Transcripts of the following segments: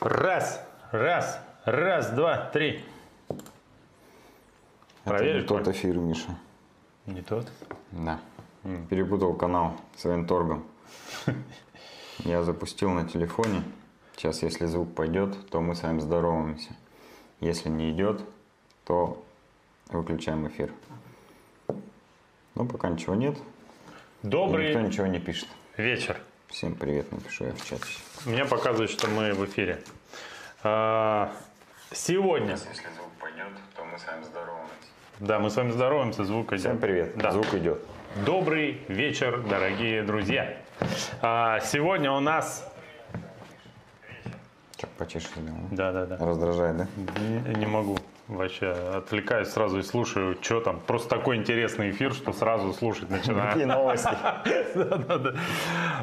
Раз, раз, раз, два, три. Это Проверишь, не тот эфир, Миша. Не тот. Да. Перепутал канал с военторгом. Я запустил на телефоне. Сейчас, если звук пойдет, то мы с вами здороваемся. Если не идет, то выключаем эфир. Ну, пока ничего нет. И Добрый никто ничего не пишет. вечер. Всем привет, напишу я в чате. Мне показывает, что мы в эфире. А, Сегодня, Если звук пойдет, то мы с вами здороваемся. да, мы с вами здороваемся, звук идет. Всем привет. Да. Звук идет. Добрый вечер, дорогие друзья. А, Сегодня у нас, Чак почешешь, да? да, да, да, Раздражает, да? не, не могу вообще отвлекаюсь сразу и слушаю, что там. Просто такой интересный эфир, что сразу слушать начинаю. Какие новости?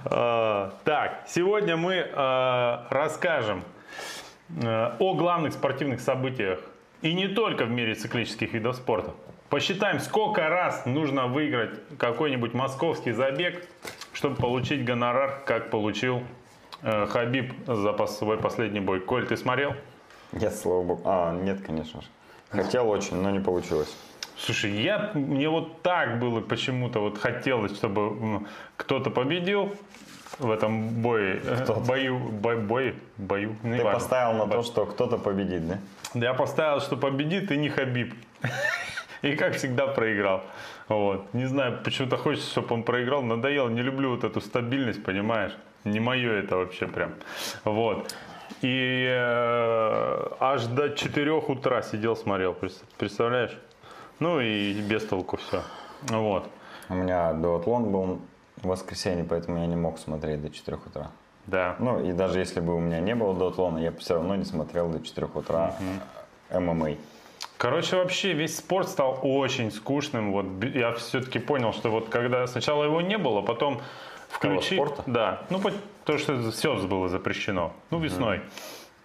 А, Так, сегодня мы а, расскажем а, о главных спортивных событиях и не только в мире циклических видов спорта. Посчитаем, сколько раз нужно выиграть какой-нибудь московский забег, чтобы получить гонорар, как получил э, Хабиб за свой последний бой. Коль, ты смотрел? Нет, слава богу. А, нет, конечно же. Хотел очень, но не получилось. Слушай, я, мне вот так было почему-то, вот хотелось, чтобы м, кто-то победил в этом бое, э, Кто-то. бою, бой, бой, бою, не Ты важно. поставил на то, что кто-то победит, да? Да Я поставил, что победит и не Хабиб. И как всегда проиграл. Вот. Не знаю, почему-то хочется, чтобы он проиграл. Надоело, не люблю вот эту стабильность, понимаешь? Не мое это вообще прям. Вот. И э, аж до 4 утра сидел, смотрел, представляешь? Ну и без толку все. Вот. У меня дуатлон был в воскресенье, поэтому я не мог смотреть до 4 утра. Да. Ну, и даже если бы у меня не было дуатлона, я бы все равно не смотрел до 4 утра ММА. Короче, вообще весь спорт стал очень скучным. Вот я все-таки понял, что вот когда сначала его не было, потом включи... спорта? Да. Ну, то, что все было запрещено. Ну, весной,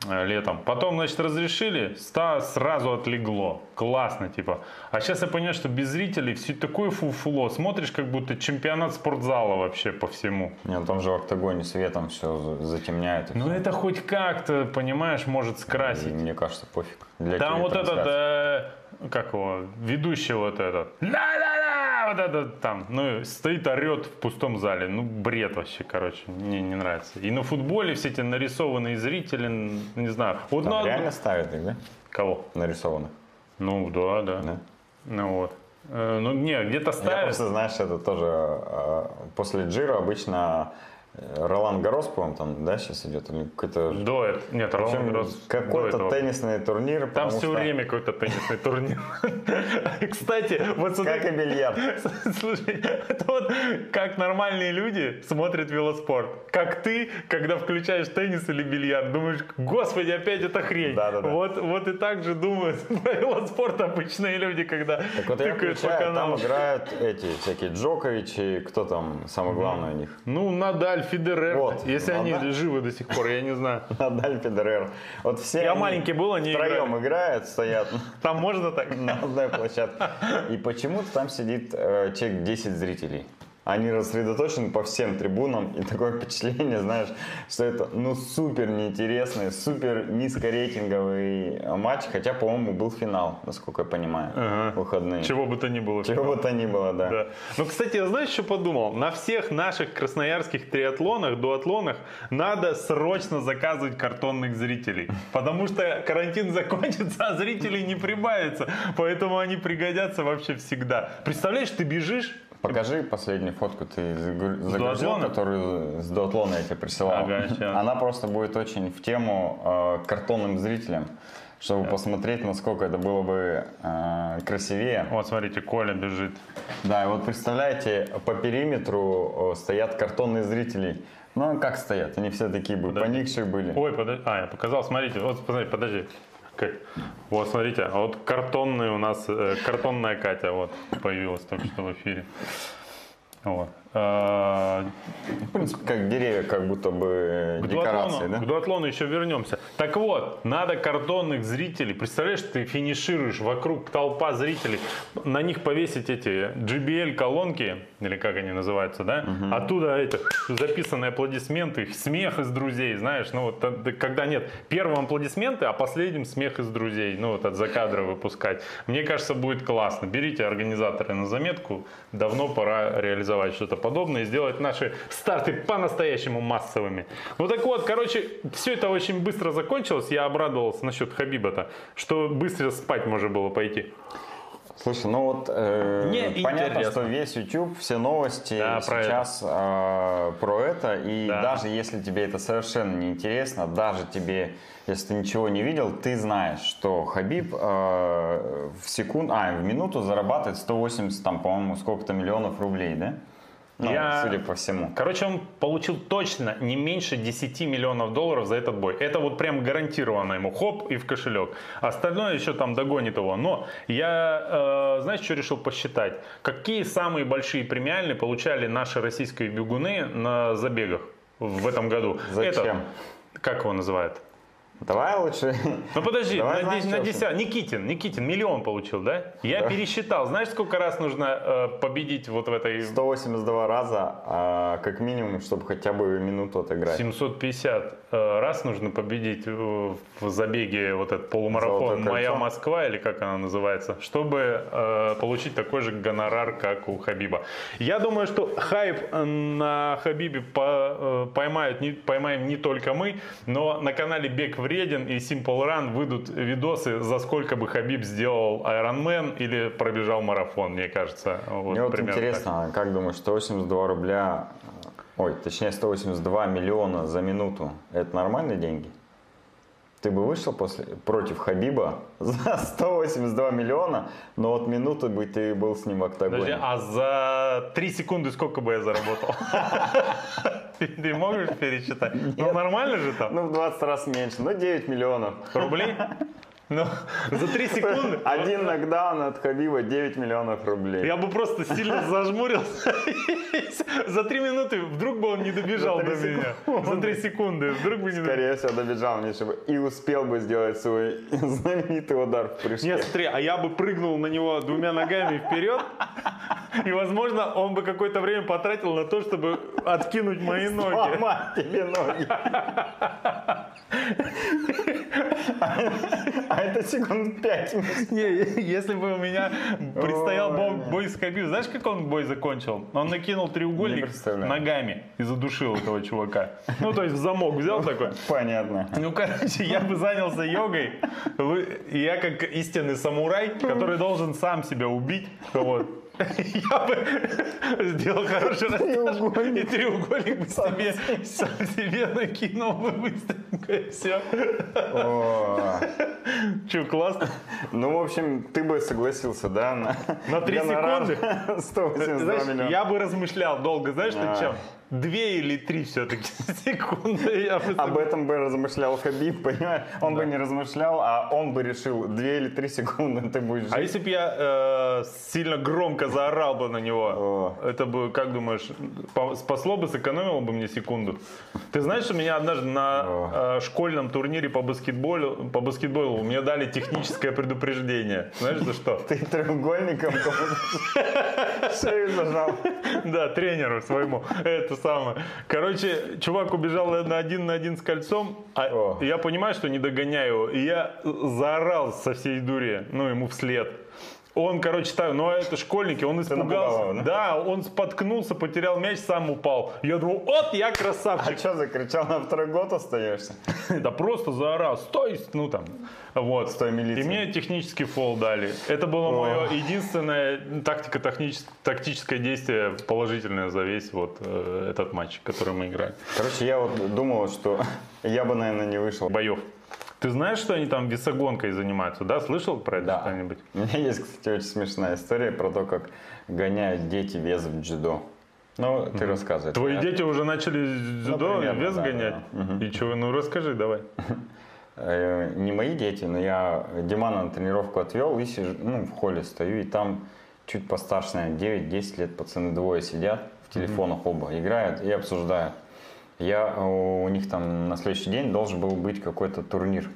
э, летом. Потом, значит, разрешили, ста сразу отлегло. Классно, типа. А сейчас я понимаю, что без зрителей все такое фуфло. Смотришь, как будто чемпионат спортзала вообще по всему. Не, ну там же в октагоне светом все затемняют. и Ну, это хоть как-то, понимаешь, может скрасить. мне кажется, пофиг. Для Там вот этот, э, как его, ведущий вот этот, да-да-да, вот этот там, ну, стоит, орет в пустом зале, ну, бред вообще, короче, мне не нравится. И на футболе все эти нарисованные зрители, не знаю, вот Там на- реально ставят их, да? Кого? Нарисованных. Ну, да, да, Да? ну вот. Э, Ну, не, где-то Я ставят. просто, знаешь, это тоже э, после Джира обычно Ролан Гарос, по-моему, там, да, сейчас идет? Или какой-то... До этого, нет, общем, Ролан до какой-то теннисный турнир. Там все что- время какой-то теннисный турнир. Кстати, вот Как и бильярд. Слушай, это вот как нормальные люди смотрят велоспорт. Как ты, когда включаешь теннис или бильярд, думаешь, господи, опять эта хрень. Да-да-да. Вот, вот и так же думают про велоспорт обычные люди, когда Так вот я включаю, там играют эти всякие Джоковичи, кто там самый главный у них? Ну, Надаль, Федерер, Вот, если они Надаль. живы до сих пор, я не знаю. Надаль Федерер. Вот все Я они маленький был, они втроем играли. играют, стоят Там можно так? на одной площадке. И почему-то там сидит э, человек 10 зрителей. Они рассредоточены по всем трибунам, и такое впечатление, знаешь, что это ну супер неинтересный, супер низкорейтинговый матч, хотя, по-моему, был финал, насколько я понимаю, Ага. выходные. Чего бы то ни было. Чего бы то ни было, да. Да. Ну, кстати, я знаешь, что подумал? На всех наших красноярских триатлонах, дуатлонах надо срочно заказывать картонных зрителей. Потому что карантин закончится, а зрителей не прибавится. Поэтому они пригодятся вообще всегда. Представляешь, ты бежишь, Покажи последнюю фотку, ты загру- загрузил, которую с дуатлона я тебе присылал. Ага. Она просто будет очень в тему э, картонным зрителям, чтобы посмотреть, насколько это было бы э, красивее. вот смотрите, Коля бежит. Да, и вот представляете, по периметру э, стоят картонные зрители. Ну, а как стоят? Они все такие бы, поникшие были. Ой, подожди. А, я показал, смотрите, вот посмотрите, подожди. Как- Вот, смотрите, а вот картонный у нас, э, картонная Катя вот появилась только что в эфире. Вот. Э, В принципе, как деревья, как будто бы К декорации, дуатлону, да? к дуатлону еще вернемся. Так вот, надо картонных зрителей. Представляешь, ты финишируешь, вокруг толпа зрителей. На них повесить эти JBL колонки, или как они называются, да? Оттуда эти записанные аплодисменты, смех из друзей, знаешь. Ну вот когда нет первым аплодисменты, а последним смех из друзей. Ну вот от закадра выпускать. Мне кажется, будет классно. Берите организаторы на заметку. Давно пора реализовать что-то подобное и сделать наши старты по-настоящему массовыми. Ну так вот, короче, все это очень быстро закончилось. Я обрадовался насчет Хабиба-то, что быстро спать можно было пойти. Слушай, ну вот э, Мне понятно, интересно. что весь YouTube, все новости Да, про сейчас э, про это. И Да. даже если тебе это совершенно не интересно, даже тебе, если ты ничего не видел, ты знаешь, что Хабиб э, в секунду, а, в минуту зарабатывает 180, там, по-моему, сколько-то миллионов рублей, да? Ну, Я- судя по всему. Короче, он получил точно не меньше 10 миллионов долларов за этот бой. Это вот прям гарантированно ему. Хоп, и в кошелек. Остальное еще там догонит его. Но я, э, знаешь, что решил посчитать? Какие самые большие премиальные получали наши российские бегуны на забегах в этом году? Зачем? Это, как его называют? Давай лучше. Ну подожди, Давай, на, дес- на что? десят- Никитин, Никитин миллион получил, да? Я Да. пересчитал. Знаешь, сколько раз нужно э, победить вот в этой 182 раза, а, как минимум, чтобы хотя бы минуту отыграть. 750 э, раз нужно победить э, в забеге вот этот полумарафон. «Моя Москва» или как она называется, чтобы э, получить такой же гонорар, как у Хабиба. Я думаю, что хайп э, на Хабибе по- э, поймают, не, поймаем не только мы, но на канале Бег Вреден и Simple Run выйдут видосы, за сколько бы Хабиб сделал Ironman или пробежал марафон, мне кажется. Вот, Мне вот примерно так. интересно, как думаешь, 182 рубля, ой, точнее 182 миллиона за минуту, это нормальные деньги? Ты бы вышел после, против Хабиба за 182 миллиона, но вот минуты бы ты был с ним в октагоне. Подожди, а за 3 секунды сколько бы я заработал? Ты- Ты можешь пересчитать? Ну нормально же там? Ну, в 20 раз меньше, ну 9 миллионов. Рублей? Ну, за 3 секунды Один нокдаун от Хабиба 9 миллионов рублей. я бы просто сильно зажмурился. За 3 минуты вдруг бы он не добежал до меня. За 3 секунды. Вдруг бы не добежал. Скорее всего, добежал мне, чтобы и успел бы сделать свой знаменитый удар в прыжке. Нет, смотри, а я бы прыгнул на него двумя ногами вперед, и, возможно, он бы какое-то время потратил на то, чтобы откинуть мои ноги. Сломать тебе ноги. А это секунд пять. Не, если бы у меня предстоял бой, с Хабибом, знаешь, как он бой закончил? Он накинул треугольник ногами и задушил этого чувака. Ну, то есть в замок взял такой. Понятно. Ну, короче, я бы занялся йогой. Я как истинный самурай, который должен сам себя убить. Вот. Я бы сделал хороший растяжку и треугольник бы себе, сам себе накинул бы быстренько и все. Че, классно? Ну, в общем, ты бы согласился, да? На, На три гонорар секунды? 182 Знаешь, миллиона. я бы размышлял долго, знаешь, над чем? Две или три все-таки секунды. Я бы Об этом бы размышлял Хабиб, понимаешь? Он бы не размышлял, а он бы решил, две или три секунды ты будешь А жить. если бы я э, сильно громко заорал бы на него, О. это бы, как думаешь, спасло бы, сэкономило бы мне секунду? Ты знаешь, что меня однажды на э, школьном турнире по баскетболу, по баскетболу мне дали техническое предупреждение. Знаешь за что? Ты треугольником шею зажал. Да, тренеру своему. Это самое. Короче, чувак убежал на один на один с кольцом, а О. я понимаю, что не догоняю его. И я заорал со всей дури, ну, ему вслед. Он, короче, так, ну, а это школьники, он испугался. его, да? он споткнулся, потерял мяч, сам упал. Я думал, вот я А красавчик. что, закричал, на второй год остаешься? Да просто заорал, стой, ну там. Вот. Стой, милиция. И мне технический фол дали. Это было мое единственное тактика, тактическое действие положительное за весь вот э, этот матч, который мы играли. Короче, я вот думал, что я бы, наверное, не вышел. Боев. Ты знаешь, что они там весогонкой занимаются, да? Слышал про это Да. что-нибудь? У меня есть, кстати, очень смешная история про то, как гоняют дети вес в дзюдо. Ну, ты рассказывай. Твои Я- дети уже начали дзюдо, примерно, вес да, да, гонять? да. И чего? Ну расскажи, давай. Э, не мои дети, но я Димана на тренировку отвел и сижу, ну, в холле стою, и там чуть постарше, наверное, 9-10 лет пацаны двое сидят в телефонах оба играют и обсуждают. Я у них там на следующий день должен был быть какой-то турнир.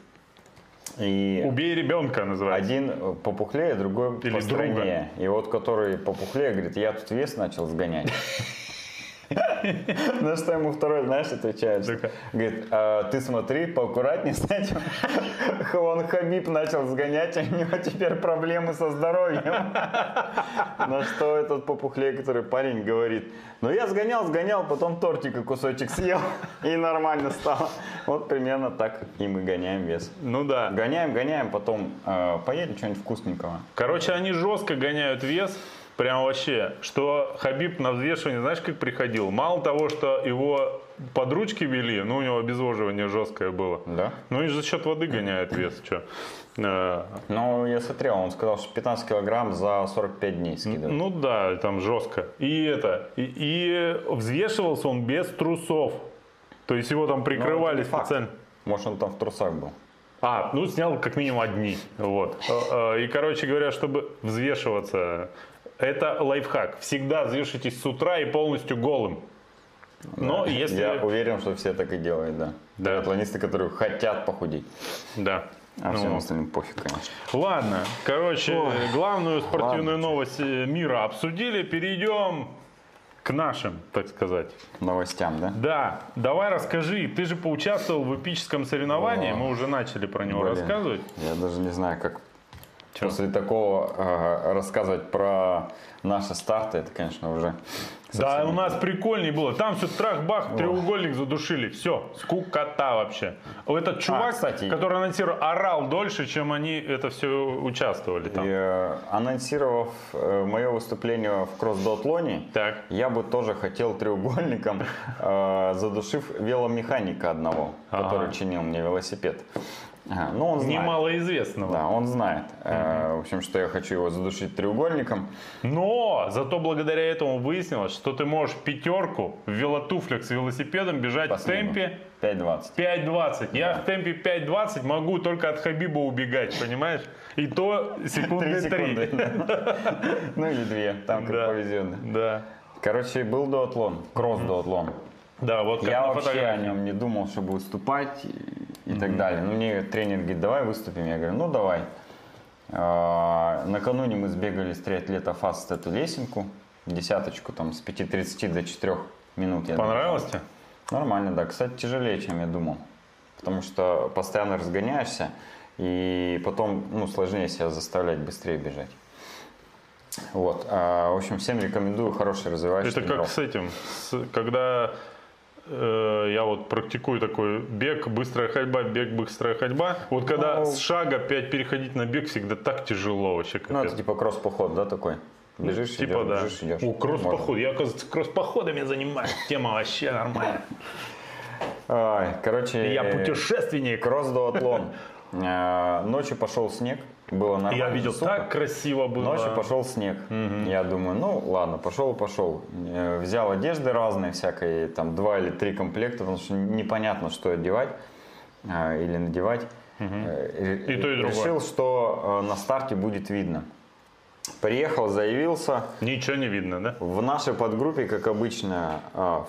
И Убей ребенка называется. Один попухлее, другой Или постройнее. И вот который попухлее говорит, я тут вес начал сгонять. На что ему второй, знаешь, отвечает? Говорит, «А ты смотри, поаккуратнее с этим. Вон Хабиб начал сгонять, а у него теперь проблемы со здоровьем. На что этот попухлей, который парень, говорит, ну я сгонял, сгонял, потом тортика кусочек съел, и нормально стало. Вот примерно так и мы гоняем вес. Ну да. Гоняем, гоняем, потом э, поедем что-нибудь вкусненького. Короче, они жестко гоняют вес, Прям вообще, что Хабиб на взвешивание, знаешь, как приходил? Мало того, что его под ручки вели, ну, у него обезвоживание жесткое было. Да? Ну, и за счет воды гоняет вес, что. Э, ну, я смотрел, он сказал, что 15 килограмм за 45 дней скидывает. Ну да, там жестко. И это, и, и взвешивался он без трусов. То есть его там прикрывали ну, специально. Может, он там в трусах был. А, ну снял как минимум одни. Вот. Э, э, и, короче говоря, чтобы взвешиваться, это лайфхак. Всегда взвешивайтесь с утра и полностью голым. Но да, если... Я уверен, что все так и делают, да. Да. Атлонисты, которые хотят похудеть. Да. А ну, всем остальным пофиг, конечно. Ладно, короче, Ой, главную спортивную ладно. новость э, мира обсудили. Перейдем к нашим, так сказать. Новостям, да? Да. Давай расскажи. Ты же поучаствовал в эпическом соревновании. О, Мы уже начали про него блин, рассказывать. Я даже не знаю, как Че? После такого э, рассказывать про наши старты, это, конечно, уже... Да, у нас прикольнее было. Там все трах-бах, треугольник задушили. Все, скукота вообще. Этот а, чувак, а, кстати, который анонсировал, орал дольше, чем они это все участвовали там. И, э, анонсировав э, мое выступление в кросс-дотлоне, я бы тоже хотел треугольником, э, задушив веломеханика одного, который чинил мне велосипед. Ага, ну он знает. Немалоизвестного. Да, он знает. Угу. Э, в общем, что я хочу его задушить треугольником. Но зато благодаря этому выяснилось, что ты можешь пятерку в велотуфлях с велосипедом бежать Последний. в темпе 5.20. 5.20. Да. Я в темпе 5.20 могу только от Хабиба убегать, понимаешь? И то секунды 3. Ну или две, там как повезет. Да. Короче, был дуатлон, кросс-дуатлон. Да, вот Я вообще о нем не думал, чтобы выступать и mm-hmm. так далее. Ну, мне тренер говорит, давай выступим. Я говорю, ну, давай. А, накануне мы сбегали с триатлета фаст эту лесенку, десяточку, там, с 5.30 до 4 минут. Понравилось тебе? Нормально, да. Кстати, тяжелее, чем я думал. Потому что постоянно разгоняешься, и потом, ну, сложнее себя заставлять быстрее бежать. Вот. А, в общем, всем рекомендую хороший развивающий Это тренировок. как с этим, с, когда я вот практикую такой бег, быстрая ходьба, бег, быстрая ходьба. Вот когда ну, с шага 5 переходить на бег всегда так тяжело вообще. Капец. Ну, это типа кросс-поход, да, такой? Бежишь, типа, идешь, да. бежишь, идешь. О, кросс-поход. Я, оказывается, кросс-походами занимаюсь. Тема вообще нормальная. Короче... Я путешественник. Кросс-дуатлон. Э, ночью пошел снег, было нормально. Я видел, супер. так красиво было. Ночью пошел снег. Угу. Я думаю, ну ладно, пошел, пошел. Э, взял одежды разные, всякие, там два или три комплекта, потому что непонятно, что одевать э, или надевать. Угу. И то, и другое. Решил, что на старте будет видно. Приехал, заявился. Ничего не видно, да? В нашей подгруппе, как обычно,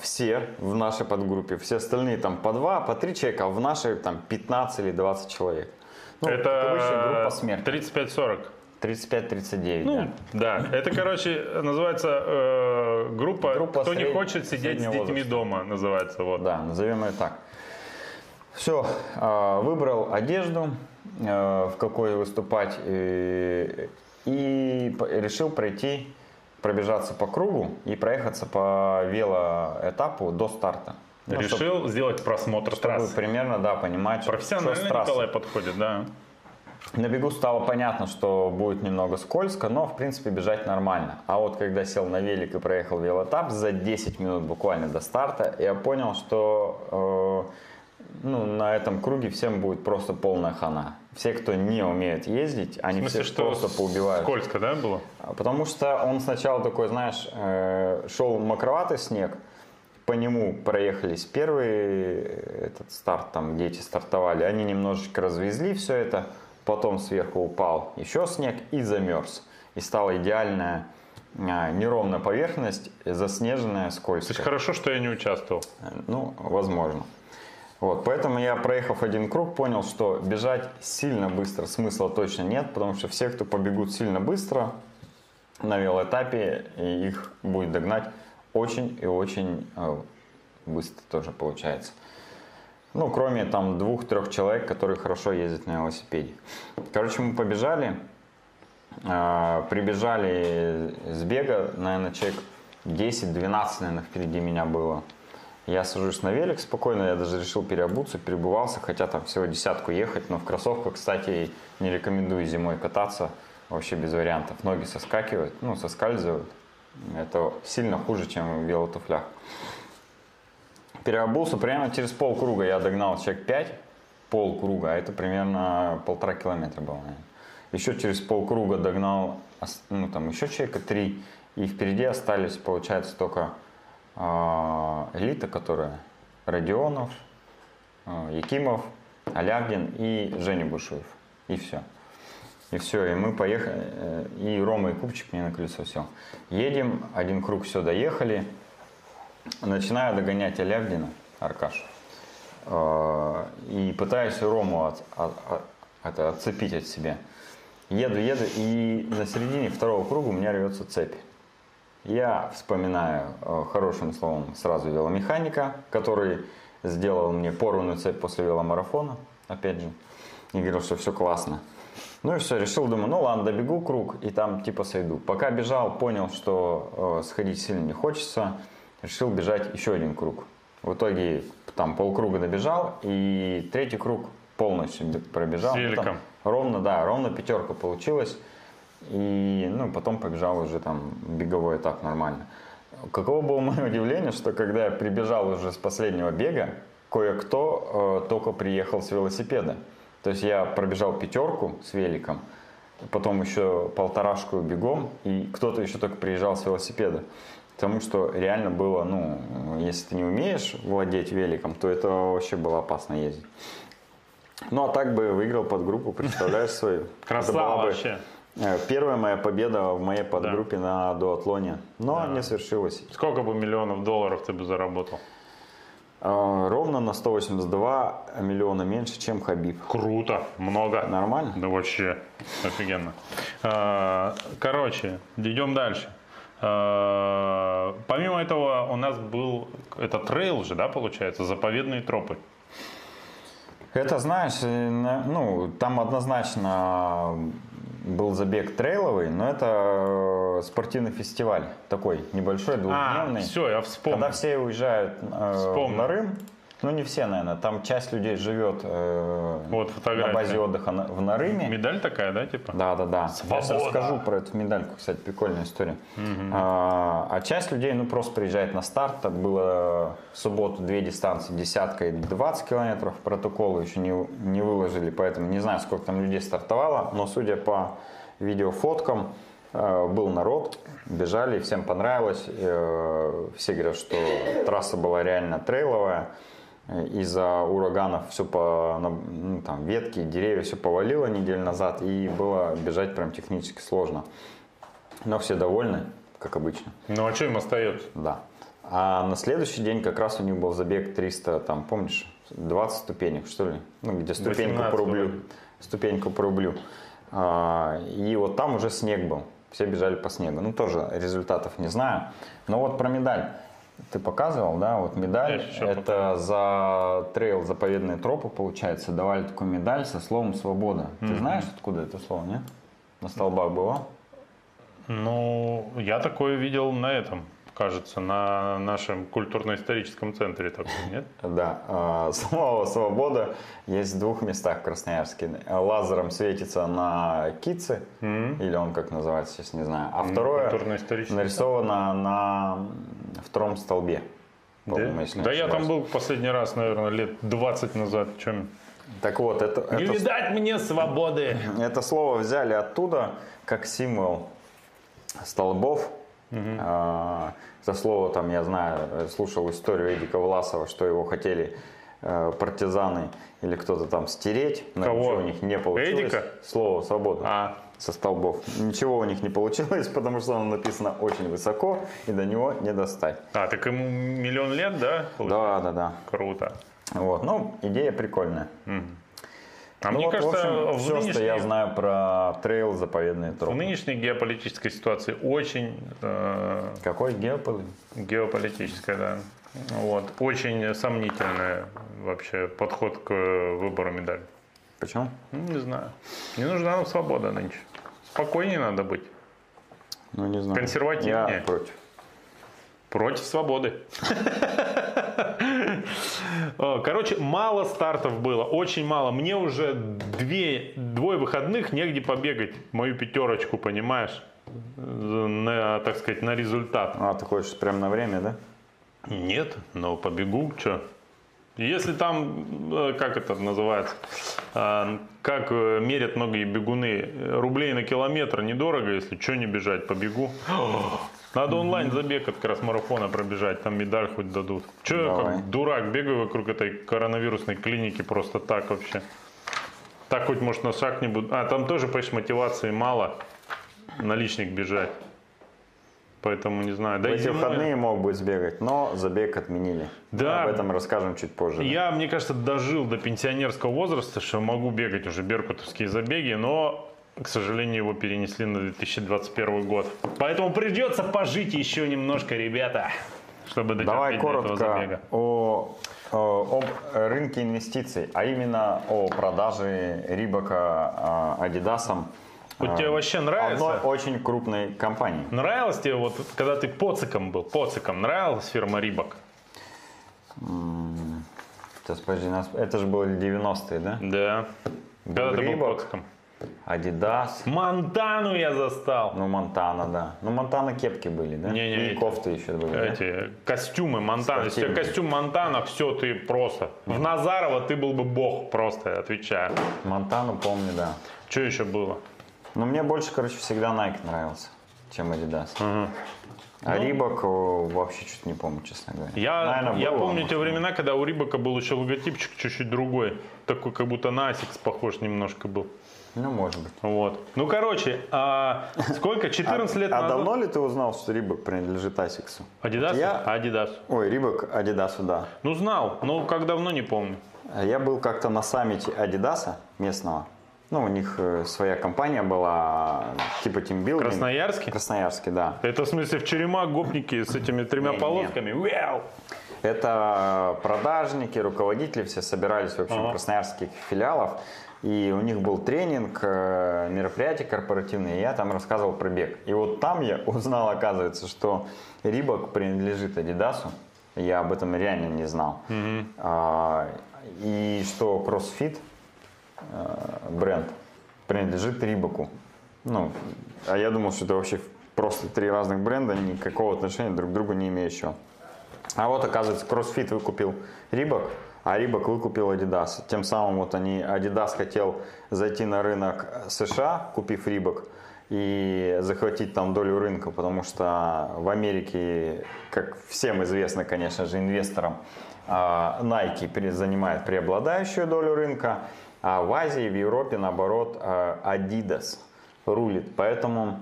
все в нашей подгруппе, все остальные там по два, по три человека, а в нашей там 15 или 20 человек. Ну, это группа смерти. 35-40. 35-39, ну, да. Да, это, короче, называется э, группа, группа «Кто сред... не хочет сидеть с детьми возраста. дома», называется. Вот. Да, назовем ее так. Все, э, выбрал одежду, э, в какой выступать, и, и решил пройти, пробежаться по кругу и проехаться по велоэтапу до старта. Ну, Решил чтобы, сделать просмотр чтобы трасс. примерно, да, понимать, Профессионально что Николай подходит, да. На бегу стало понятно, что будет немного скользко, но в принципе бежать нормально. А вот когда сел на велик и проехал велотап за 10 минут буквально до старта, я понял, что э, ну, на этом круге всем будет просто полная хана. Все, кто не умеет ездить, они смысле, все просто поубивают. Скользко, да, было? Потому что он сначала такой, знаешь, э, шел мокроватый снег, по нему проехались первый этот старт, там дети стартовали, они немножечко развезли все это, потом сверху упал еще снег и замерз. И стала идеальная а, неровная поверхность, заснеженная, То скользкая. есть хорошо, что я не участвовал. Ну, возможно. Вот, поэтому я, проехав один круг, понял, что бежать сильно быстро смысла точно нет, потому что все, кто побегут сильно быстро на велоэтапе, их будет догнать очень и очень э, быстро тоже получается. Ну, кроме там двух-трех человек, которые хорошо ездят на велосипеде. Короче, мы побежали, э, прибежали с бега, наверное, человек 10-12, наверное, впереди меня было. Я сажусь на велик спокойно, я даже решил переобуться, перебывался, хотя там всего десятку ехать, но в кроссовках, кстати, не рекомендую зимой кататься, вообще без вариантов. Ноги соскакивают, ну, соскальзывают. Это сильно хуже, чем в велотуфлях. Переобулся, примерно через полкруга я догнал человек 5, полкруга, а это примерно полтора километра было, наверное. Еще через полкруга догнал, ну, там еще человека 3, и впереди остались, получается, только а, элита, которая Родионов, а, Якимов, Алягин и Женя Бушуев. И все. И все, и мы поехали, э, и Рома и Купчик мне на колесо сел. Едем, один круг все доехали, начинаю догонять Алягдина, Аркашу, Э, и пытаюсь Рому от- от- от- отцепить от себя. Еду, еду, и на середине второго круга у меня рвется цепь. Я вспоминаю э, хорошим словом сразу веломеханика, который сделал мне порванную цепь после веломарафона, опять же, и говорил, что все классно. Ну и все, решил, думаю, ну ладно, добегу круг и там типа сойду. Пока бежал, понял, что э, сходить сильно не хочется, решил бежать еще один круг. В итоге там полкруга добежал и третий круг полностью бе- пробежал. С Ну, там ровно, да, ровно пятерка получилась. И ну, потом побежал уже там беговой этап нормально. Каково было мое удивление, что когда я прибежал уже с последнего бега, кое-кто э, только приехал с велосипеда. То есть я пробежал пятерку с великом, потом еще полторашку бегом, и кто-то еще только приезжал с велосипеда. Потому что реально было, ну, если ты не умеешь владеть великом, то это вообще было опасно ездить. Ну, а так бы выиграл подгруппу, представляешь свою. Красава вообще. э, Первая моя победа в моей подгруппе на дуатлоне. Но не свершилось. Сколько бы миллионов долларов ты бы заработал? Э, Ровно на 182 миллиона меньше, чем Хабиб. Круто, много. Нормально? Да вообще, офигенно. А, Короче, идем дальше. А, Помимо этого у нас был, это трейл же, да, получается, заповедные тропы. Это, знаешь, э, ну, там однозначно был забег трейловый, но это э, спортивный фестиваль такой небольшой, А, двухдневный. все, я вспомнил. Когда все уезжают э, Вспомнил. на Рым, ну не все, наверное, там часть людей живет э, Вот фотография. на базе отдыха на- в Нарыме. Медаль такая, да, типа? Да, да, да. Свобода. Я сейчас расскажу про эту медальку, кстати, прикольная история. А, а часть людей, ну, просто приезжает на старт. Так было в субботу две дистанции, десятка и 20 километров. Протоколы еще не, не выложили, поэтому не знаю, сколько там людей стартовало. Но судя по видеофоткам, э, был народ, бежали, всем понравилось. Э, Все говорят, что трасса была реально трейловая. Из-за ураганов все по ну, там, ветки, деревья все повалило неделю назад, и было бежать прям технически сложно. Но все довольны, как обычно. Ну, а что им остается? Да. А на следующий день как раз у них был забег 300, там, помнишь, 20 ступенек, что ли? Ну, где ступеньку 18 по рублю. вроде. Ступеньку по рублю. А, и вот там уже снег был. Все бежали по снегу. Ну, тоже результатов не знаю. Но вот про медаль. Ты показывал, да? Вот медаль. Я Это за трейл заповедные тропы, получается. Давали такую медаль со словом «свобода». Ты знаешь, откуда это слово, нет? На столбах было? Ну, я такое видел на этом, кажется, на нашем культурно-историческом центре такой, нет? Да, а, слово «свобода» есть в двух местах в Красноярске. Лазером светится на кице, или он как называется, сейчас не знаю. А второе нарисовано на втором столбе. Да, я там был последний раз, наверное, лет 20 назад. Чем? Так вот, это, Не это, видать мне свободы. это слово взяли оттуда как символ столбов. А, Это слово, там, я знаю, слушал историю Эдика Власова, что его хотели э, партизаны или кто-то там стереть, но Кого? ничего у них не получилось. Эдика? Слово «свобода» А, со столбов. Ничего у них не получилось, потому что оно написано очень высоко, и до него не достать. а, так ему миллион лет, да? получается? Да, да, да. Круто. Вот, ну, идея прикольная. А Ну мне вот, кажется, в общем, в, все, что я нынешней, знаю про трейл заповедные в тропы. нынешней геополитической ситуации очень э, Какой геополит? геополитическая, да. Вот. Очень сомнительный вообще подход к выбору медали. Почему? Ну, не знаю. Не нужна нам свобода нынче. Спокойнее надо быть. Ну, не знаю. Консервативнее. Я против. Против свободы. О, Короче, мало стартов было, очень мало. Мне уже две, двое выходных негде побегать мою пятерочку, понимаешь? На, так сказать, на результат. А, ты хочешь прямо на время, да? Нет, но побегу, что? Если там, э, как это называется, как э, мерят многие бегуны, э, рублей на километр недорого, если что не бежать, побегу. Надо онлайн забег от кросс-марафона пробежать, там медаль хоть дадут. Че я как дурак бегаю вокруг этой коронавирусной клиники просто так вообще. Так хоть может на шаг не буду. А, там тоже, понимаешь, мотивации мало наличник бежать. Поэтому не знаю. Да В эти зимой- выходные мог бы сбегать, но забег отменили. Да. Об этом расскажем чуть позже. да. Я, мне кажется, дожил до пенсионерского возраста, что могу бегать уже беркутовские забеги, но, к сожалению, его перенесли на 2021 год. Поэтому придется пожить еще немножко, ребята, чтобы дотерпеть Давай до этого забега. о, о- об рынке инвестиций, а именно о продаже Рибака Адидасом. Вот тебе вообще нравится? Одной очень крупной компании. Нравилось тебе, вот, когда ты поциком был, поциком, нравилась фирма Рибак? Сейчас, подожди, нас- это же были 90-е, да? Да. Когда ты был поциком? Адидас. Монтану я застал. Ну, Монтана, да. Ну, Монтана кепки были, да? Не-не, И эти- кофты еще были, да? Эти костюмы Монтана. Если костюм Монтана, все, ты просто. В Назарова ты был бы бог, просто отвечаю. Монтану помню, да. Что еще было? Но мне больше, короче, всегда Nike нравился, чем Adidas. А Рибак вообще что-то не помню, честно говоря. Ну. Я, Наверно, я было, помню может, те времена, когда у Рибака был еще логотипчик чуть-чуть другой. Такой, как будто на похож немножко был. Ну, может быть. Вот. Ну, короче, а сколько? 14 лет а назад? давно ли ты узнал, что Рибак принадлежит Асиксу? Adidas? Я- Adidas. Ой, Рибак Адидасу, да. Ну, знал, но как давно, не помню. Я был как-то на саммите Адидаса местного. Ну, у них э, своя компания была, типа тимбилдинг. Красноярске? Красноярске, да. Это в смысле в черемах гопники с этими тремя полосками? Вяу! Это продажники, руководители все собирались в общем Ага. красноярских филиалов. И у них был тренинг, э, мероприятие корпоративное, и я там рассказывал про бег. И вот там я узнал, оказывается, что Рибок принадлежит Адидасу. Я об этом реально не знал. А, И что CrossFit э, бренд принадлежит Рибаку. Ну, а я думал, что это вообще просто три разных бренда, никакого отношения друг к другу не имеющего. А вот, оказывается, CrossFit выкупил Рибак, а Рибак выкупил Adidas. Тем самым вот они, Adidas хотел зайти на рынок США, купив Рибак, и захватить там долю рынка, потому что в Америке, как всем известно, конечно же, инвесторам, а, Nike занимает преобладающую долю рынка, а в Азии, в Европе, наоборот, а, Adidas рулит. Поэтому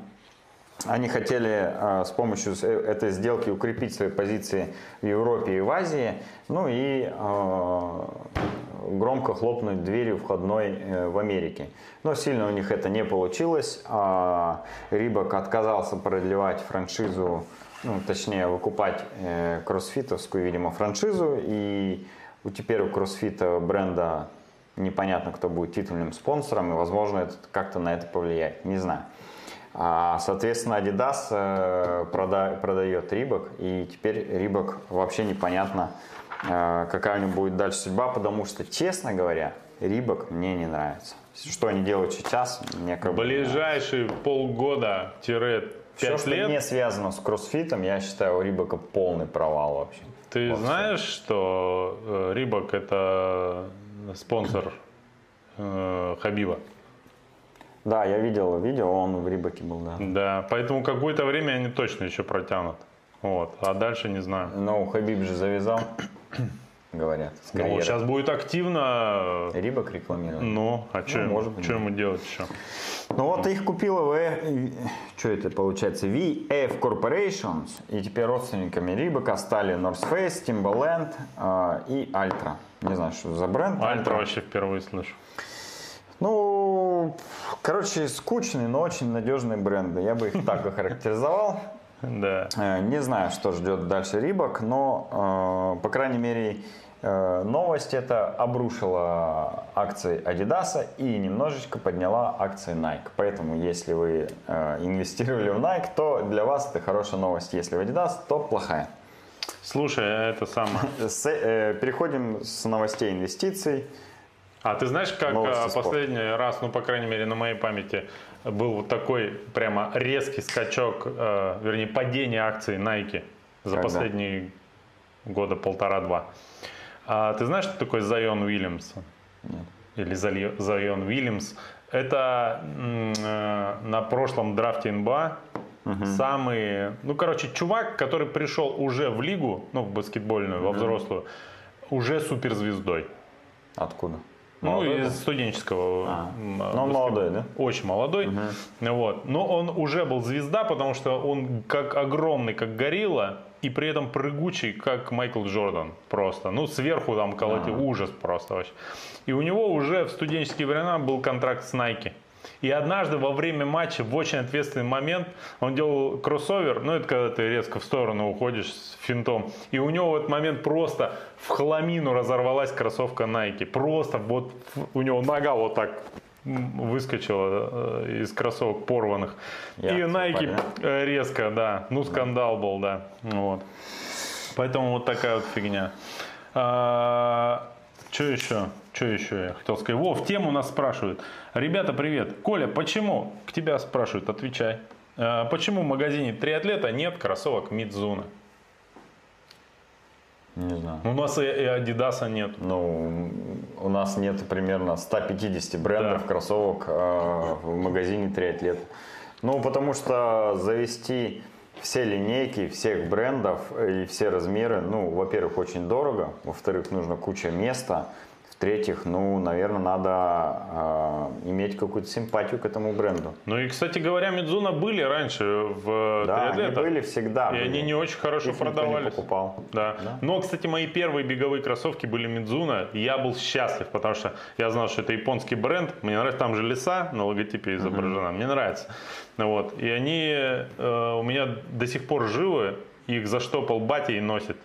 они хотели э, с помощью э, этой сделки укрепить свои позиции в Европе и в Азии, ну и э, громко хлопнуть дверью входной э, в Америке. Но сильно у них это не получилось. А Рибак отказался продлевать франшизу, ну, точнее выкупать э, кроссфитовскую, видимо, франшизу. И теперь у кроссфита бренда непонятно, кто будет титульным спонсором, и, возможно, это как-то на это повлияет. Не знаю. А, соответственно, Adidas э, прода- продает Рибок, и теперь Рибок вообще непонятно, э, какая у него будет дальше судьба, потому что, честно говоря, Рибок мне не нравится. Что они делают сейчас, мне как бы... Ближайшие полгода-пять Все, что лет. не связано с кроссфитом, я считаю, у Рибока полный провал вообще. Ты Вот знаешь, что э, Рибак это спонсор э, Хабиба? Да, я видел видео, он в Рибаке был, да. Да, поэтому какое-то время они точно еще протянут. Вот, а дальше не знаю. Но Хабиб же завязал. говорят. С Ну, сейчас будет активно. Рибок рекламирует. Ну, а что может быть. ему делать еще? Ну вот их купила В... Что это получается? VF Corporations. И теперь родственниками Рибока стали North Face, Timberland э, и Altra. Не знаю, что за бренд. Альтра вообще впервые слышу. Ну, короче, скучные, но очень надежные бренды. Я бы их так охарактеризовал. Да. Э, Не знаю, что ждет дальше Рибок, но, э, по крайней мере, э, новость это обрушила акции Adidas и немножечко подняла акции Nike. Поэтому, если вы инвестировали в Nike, то для вас это хорошая новость. Если в Adidas, то плохая. Слушай, это самое. Переходим с новостей инвестиций. А ты знаешь, как Новости а, спорта. последний раз, ну, по крайней мере, на моей памяти, был вот такой прямо резкий скачок, э, вернее, падение акций Nike за Когда? последние года полтора-два. А ты знаешь, что такое Зайон Уильямс? Нет. Или Зайон Уильямс? Это э, на прошлом драфте НБА самый, ну, короче, чувак, который пришел уже в лигу, ну, в баскетбольную, во взрослую, уже суперзвездой. Откуда? Ну, Молодой из студенческого. А. м, Ну, он молодой, да? Очень молодой. Вот. Но он уже был звезда, потому что он как огромный, как горилла, и при этом прыгучий, как Майкл Джордан. Просто. Ну, сверху там колотил ужас просто вообще. И у него уже в студенческие времена был контракт с Nike. И однажды во время матча в очень ответственный момент он делал кроссовер, ну это когда ты резко в сторону уходишь с финтом, и у него в этот момент просто в хламину разорвалась кроссовка Nike. Просто вот у него нога вот так выскочила э, из кроссовок порванных. И И Nike упали, э, резко, да, ну скандал был, да. Вот. Поэтому вот такая вот фигня. что еще? Что еще я хотел сказать? Во, в тему нас спрашивают. Ребята, привет. Коля, почему? К тебя спрашивают, отвечай. А, почему в магазине триатлета нет кроссовок Мидзуна? Не знаю. У нас и, и Адидаса нет. Ну, у нас нет примерно 150 брендов Да. кроссовок э, в магазине триатлет. Ну, потому что завести все линейки всех брендов и все размеры, ну, во-первых, очень дорого, во-вторых, нужно куча места, в-третьих, ну, наверное, надо э, иметь какую-то симпатию к этому бренду. Ну и, кстати говоря, Мидзуна были раньше в Да, они были всегда. И были. они не очень хорошо Их никто не продавались. покупал. Да. Да. Но, кстати, мои первые беговые кроссовки были Мидзуна. И я был счастлив, потому что я знал, что это японский бренд. Мне нравится, там же леса на логотипе изображена. Мне нравится. Ну Вот. И они э, у меня до сих пор живы. Их заштопал батя и носит.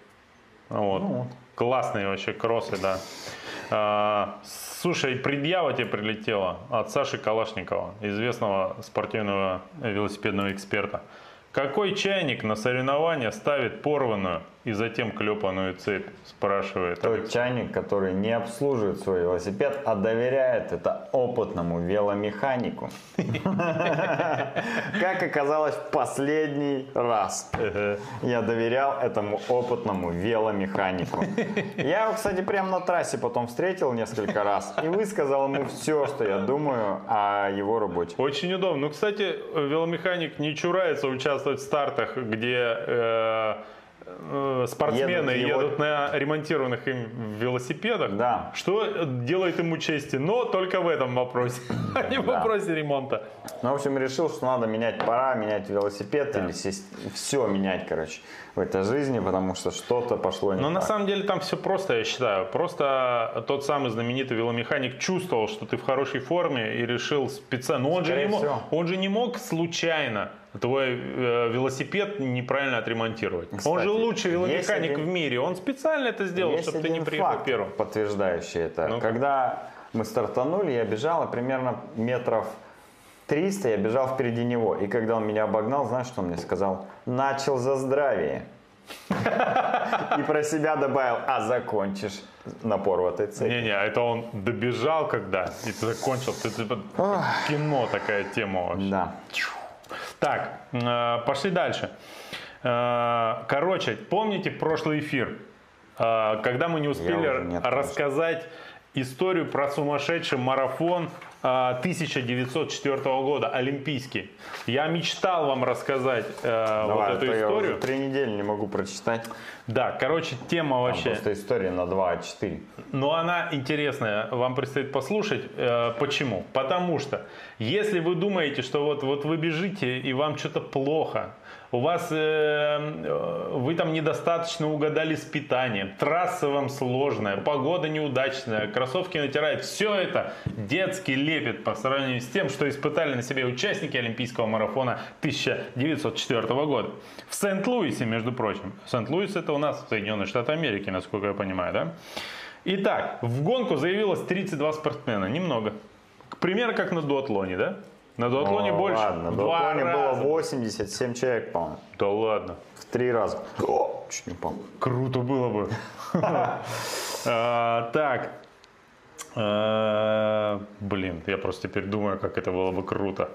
Вот. Ну вот. Классные вообще кроссы, да. А, слушай, предъява тебе прилетела от Саши Калашникова, известного спортивного велосипедного эксперта. Какой чайник на соревнования ставит порванную и затем клепанную цепь? Спрашивает. Тот чайник, который не обслуживает свой велосипед, а доверяет это опытному веломеханику. Как оказалось в последний раз. Я доверял этому опытному веломеханику. Я его, кстати, прямо на трассе потом встретил несколько раз и высказал ему все, что я думаю о его работе. Очень удобно. Ну, кстати, веломеханик не чурается участвовать в стартах, где э, спортсмены Едут его- едут на ремонтированных им велосипедах. Да. Что делает ему чести, но только в этом вопросе, а не в Да. вопросе ремонта. Ну, в общем, решил, что надо менять пора, менять велосипед или все менять, короче, в этой жизни, потому что что-то пошло не Но на так. самом деле там все просто, я считаю. Просто тот самый знаменитый веломеханик чувствовал, что ты в хорошей форме и решил специально. Но он же, не мог, всего. он же не мог случайно твой э, велосипед неправильно отремонтировать. он Кстати, же лучший веломеханик один- в мире. Он специально это сделал, Есть чтобы ты не приехал факт, первым. подтверждающий это. Ну-ка. Когда мы стартанули, я бежал, и примерно метров 300 я бежал впереди него. И когда он меня обогнал, знаешь, что он мне сказал? Начал за здравие. И про себя добавил, а закончишь на порватой цепи. Не-не, это он добежал когда, и закончил. Ты, типа, кино такая тема вообще. Да. Так, э, пошли дальше. Э, Короче, помните прошлый эфир, э, когда мы не успели рассказать историю про сумасшедший марафон 1904 года, олимпийский. Я мечтал вам рассказать э, вот Давай, эту а то я уже историю. три недели не могу прочитать. Да, короче, тема Там вообще. просто история на 2 А4. Но она интересная, вам предстоит послушать. Э, Почему? Потому что если вы думаете, что вот, вот вы бежите и вам что-то плохо, у вас э, э, вы там недостаточно угадали с питанием, трасса вам сложная, погода неудачная, кроссовки натирает, все это детский лепет по сравнению с тем, что испытали на себе участники Олимпийского марафона 1904 года. В Сент-Луисе, между прочим. Сент-Луис это у нас Соединенные Штаты Америки, насколько я понимаю, да? Итак, в гонку заявилось 32 спортсмена, немного. К примеру, как на дуатлоне, да? На дуатлоне О, больше. Ладно, до два было раза. 87 человек, по-моему. Да ладно. В три раза. О, чуть не упал. Круто было бы. А, Так. А, Блин, я просто теперь думаю, как это было бы круто.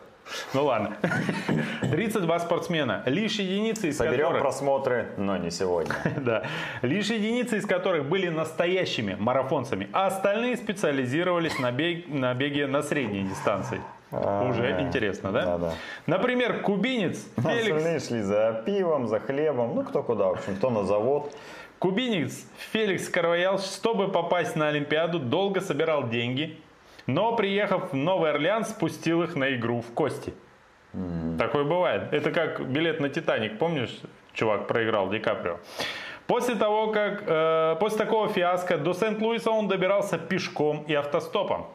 Ну ладно. 32 спортсмена. Лишь единицы из Соберем которых... просмотры, но не сегодня. Да. Лишь единицы из которых были настоящими марафонцами, а остальные специализировались на, бег- на беге на средней дистанции. А, Уже интересно, да? Да-да. Например, кубинец Феликс, Остальные шли за пивом, за хлебом, ну кто куда, в общем, кто на завод. кубинец Феликс Карваял, чтобы попасть на Олимпиаду, долго собирал деньги, но приехав в Новый Орлеан, спустил их на игру в кости. Такое бывает. Это как билет на Титаник, помнишь, чувак проиграл Ди Каприо. После того, как э, после такого фиаско до Сент-Луиса он добирался пешком и автостопом.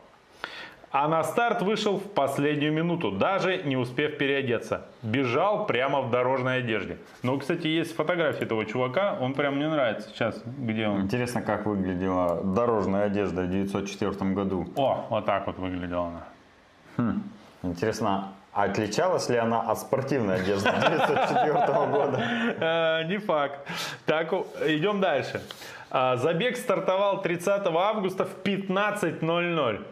А на старт вышел в последнюю минуту, даже не успев переодеться. Бежал прямо в дорожной одежде. Ну, кстати, есть фотография этого чувака, он прям мне нравится. Сейчас, где он? Интересно, как выглядела дорожная одежда в 1904 году. О, вот так вот выглядела она. Интересно, а отличалась ли она от спортивной одежды 1904 года? Э, Не факт. Так, идем дальше. А, Забег стартовал 30 августа в 15.00.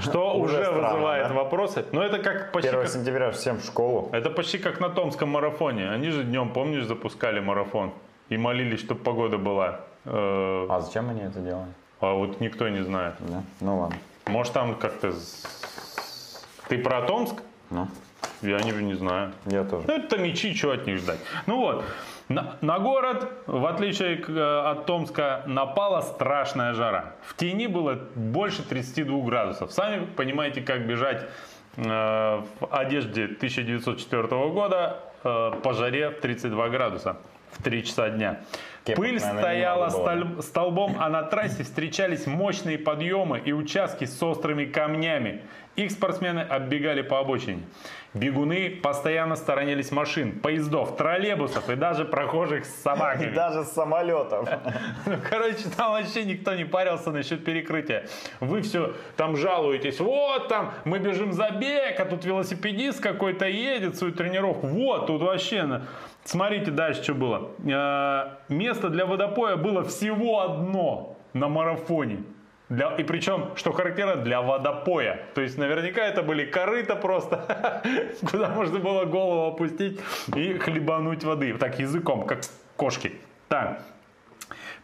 Что Уже странно, вызывает да? вопросы. Но это как почти 1 как, сентября всем в школу. это почти как на Томском марафоне. Они же днем, помнишь, запускали марафон и молились, чтобы погода была. Э, А зачем они это делали? А вот никто не знает. Да? Ну ладно. Может там как-то... Ты про Томск? Ну, Я не, не знаю. я тоже. Ну, это мечи, что от них ждать? Ну вот, на, на город, в отличие э, от Томска, напала страшная жара. В тени было больше 32 градусов. Сами понимаете, как бежать э, в одежде 1904 года э, по жаре в 32 градуса в 3 часа дня. Кепок, Пыль наверное, стояла столь- столбом, а на трассе встречались мощные подъемы и участки с острыми камнями. Их спортсмены оббегали по обочине. Бегуны постоянно сторонились машин, поездов, троллейбусов и даже прохожих с И собаками. даже с самолетов. Ну, короче, там вообще никто не парился насчет перекрытия. Вы все там жалуетесь, вот там мы бежим за бег, а тут велосипедист какой-то едет свою тренировку. Вот, тут вообще... Смотрите дальше, что было. Э, Место для водопоя было всего одно на марафоне. Для, и причем, что характерно, для водопоя. То есть наверняка это были корыта просто, куда можно было голову опустить и хлебануть воды. Так, языком, как кошки. Так,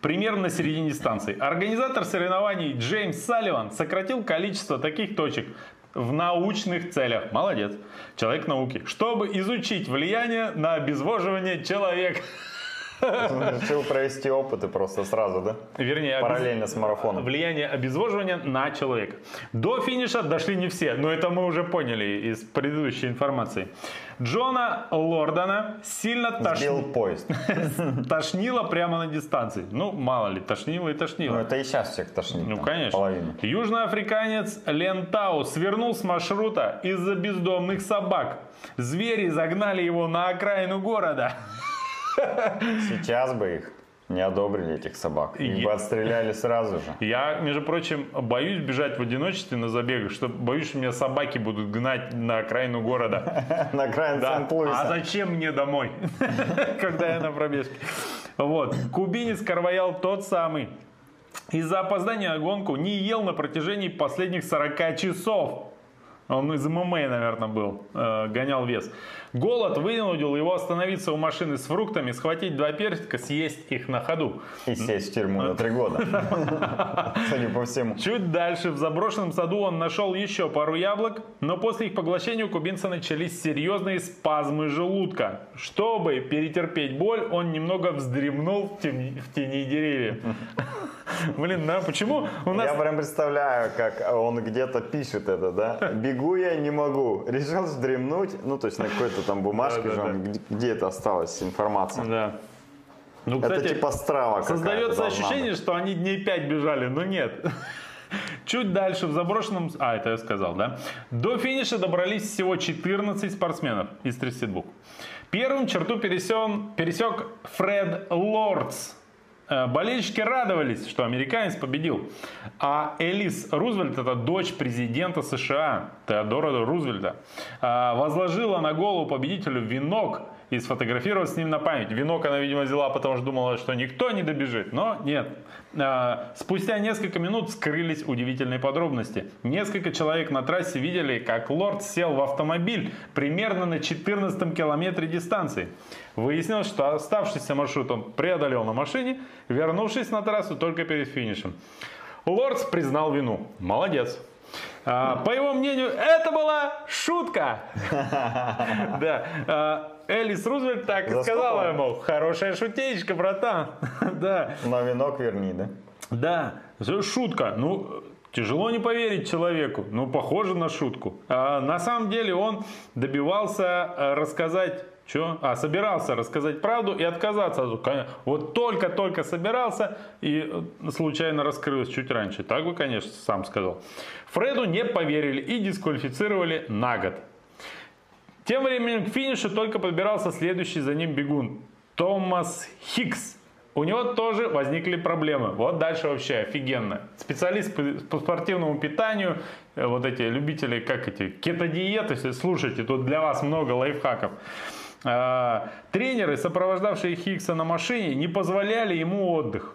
Примерно на середине станции. Организатор соревнований Джеймс Салливан сократил количество таких точек в научных целях. Молодец. Человек науки. Чтобы изучить влияние на обезвоживание человека. Решил провести опыты просто сразу, да? Вернее, обез- Параллельно с марафоном. влияние обезвоживания на человека. До финиша дошли не все, но это мы уже поняли из предыдущей информации. Джона Лордона сильно Сбил тошни- поезд. тошнило прямо на дистанции. Ну, мало ли, тошнило и тошнило. Ну это и сейчас всех тошнит. Ну, там, конечно. Половину. Южноафриканец Лен Тау свернул с маршрута из-за бездомных собак. Звери загнали его на окраину города. Сейчас бы их не одобрили, этих собак. Их бы отстреляли сразу же. Я, между прочим, боюсь бежать в одиночестве на забегах, что боюсь, что меня собаки будут гнать на окраину города. На окраин Да. А зачем мне домой, когда я на пробежке? Вот. Кубинец Карваял тот самый. Из-за опоздания на гонку не ел на протяжении последних 40 часов. Он из ММА, наверное, был, э, гонял вес. Голод вынудил его остановиться у машины с фруктами, схватить два персика, съесть их на ходу. И сесть в тюрьму на три года. Судя по всему. Чуть дальше, в заброшенном саду, он нашел еще пару яблок, но после их поглощения у кубинца начались серьезные спазмы желудка. Чтобы перетерпеть боль, он немного вздремнул в тени, в тени деревьев. Блин, да, почему у нас... Я прям представляю, как он где-то пишет это, да? Бегу я, не могу. Решил вздремнуть, ну, то есть на какой-то там бумажке, Да, да, да. где- где это осталась информация. Да. Ну, Это кстати, типа страва Создается ощущение, быть. что они дней 5 бежали, но нет. Чуть дальше в заброшенном... А, это я сказал, да? До финиша добрались всего 14 спортсменов из 32. Первым черту пересен- пересек Фред Лордс. Э, Болельщики радовались, что американец победил. А Элис Рузвельт, это дочь президента США Теодора Рузвельта, э, возложила на голову победителю венок и сфотографировалась с ним на память. Венок она, видимо, взяла, потому что думала, что никто не добежит. Но нет. А, Спустя несколько минут скрылись удивительные подробности. Несколько человек на трассе видели, как лорд сел в автомобиль примерно на 14 километре дистанции. Выяснилось, что оставшийся маршрут он преодолел на машине, вернувшись на трассу только перед финишем. Лордс признал вину. Молодец. А, По его мнению, это была шутка. Да. А, Элис Рузвельт так и За сказала ему, хорошая шутеечка, братан. Да. Но венок верни, да? Да, шутка. Ну, тяжело не поверить человеку. Ну, похоже на шутку. А на самом деле он добивался э, рассказать что? А, собирался рассказать правду и отказаться. Вот только-только собирался и э, случайно раскрылось чуть раньше. Так бы, конечно, сам сказал. Фреду не поверили и дисквалифицировали на год. Тем временем к финишу только подбирался следующий за ним бегун. Томас Хикс. У него тоже возникли проблемы. Вот дальше вообще офигенно. Специалист по, по спортивному питанию, э, вот эти любители, как эти, кетодиеты, слушайте, тут для вас много лайфхаков. А, тренеры, сопровождавшие Хиггса на машине, не позволяли ему отдых.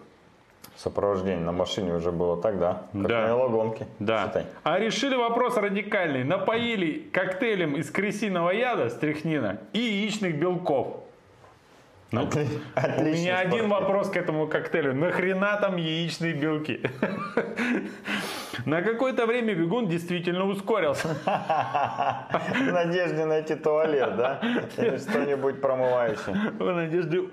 Сопровождение на машине уже было так, да? Как Да. на велогонке. Да. Считай. А решили вопрос радикальный. Напоили коктейлем из крысиного яда, стряхнина и яичных белков. Ну, У Отличный меня один вопрос к этому коктейлю. Нахрена там яичные белки? На какое-то время бегун действительно ускорился. В надежде найти туалет, да? Или что-нибудь промывающее. в надежде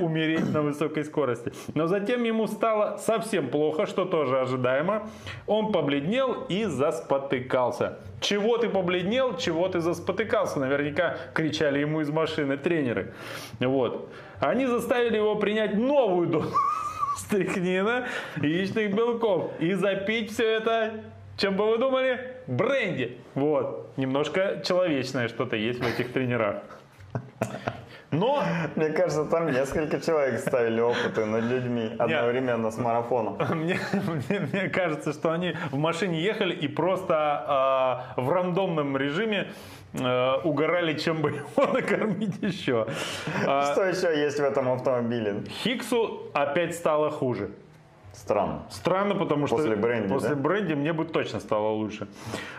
умереть на высокой скорости. Но затем ему стало совсем плохо, что тоже ожидаемо. Он побледнел и заспотыкался. Чего ты побледнел, чего ты заспотыкался? Наверняка кричали ему из машины тренеры. Вот. Они заставили его принять новую дозу стрихнина яичных белков и запить все это чем бы вы думали? Бренди. Вот. Немножко человечное что-то есть в этих тренерах. Но Мне кажется, там несколько человек ставили опыты над людьми одновременно с марафоном. Мне, мне- мне кажется, что они в машине ехали и просто а, в рандомном режиме а, угорали, чем бы его накормить еще. А, Что еще есть в этом автомобиле? Хиксу опять стало хуже. Странно. Странно, потому что После бренди, после да? бренди мне бы точно стало лучше.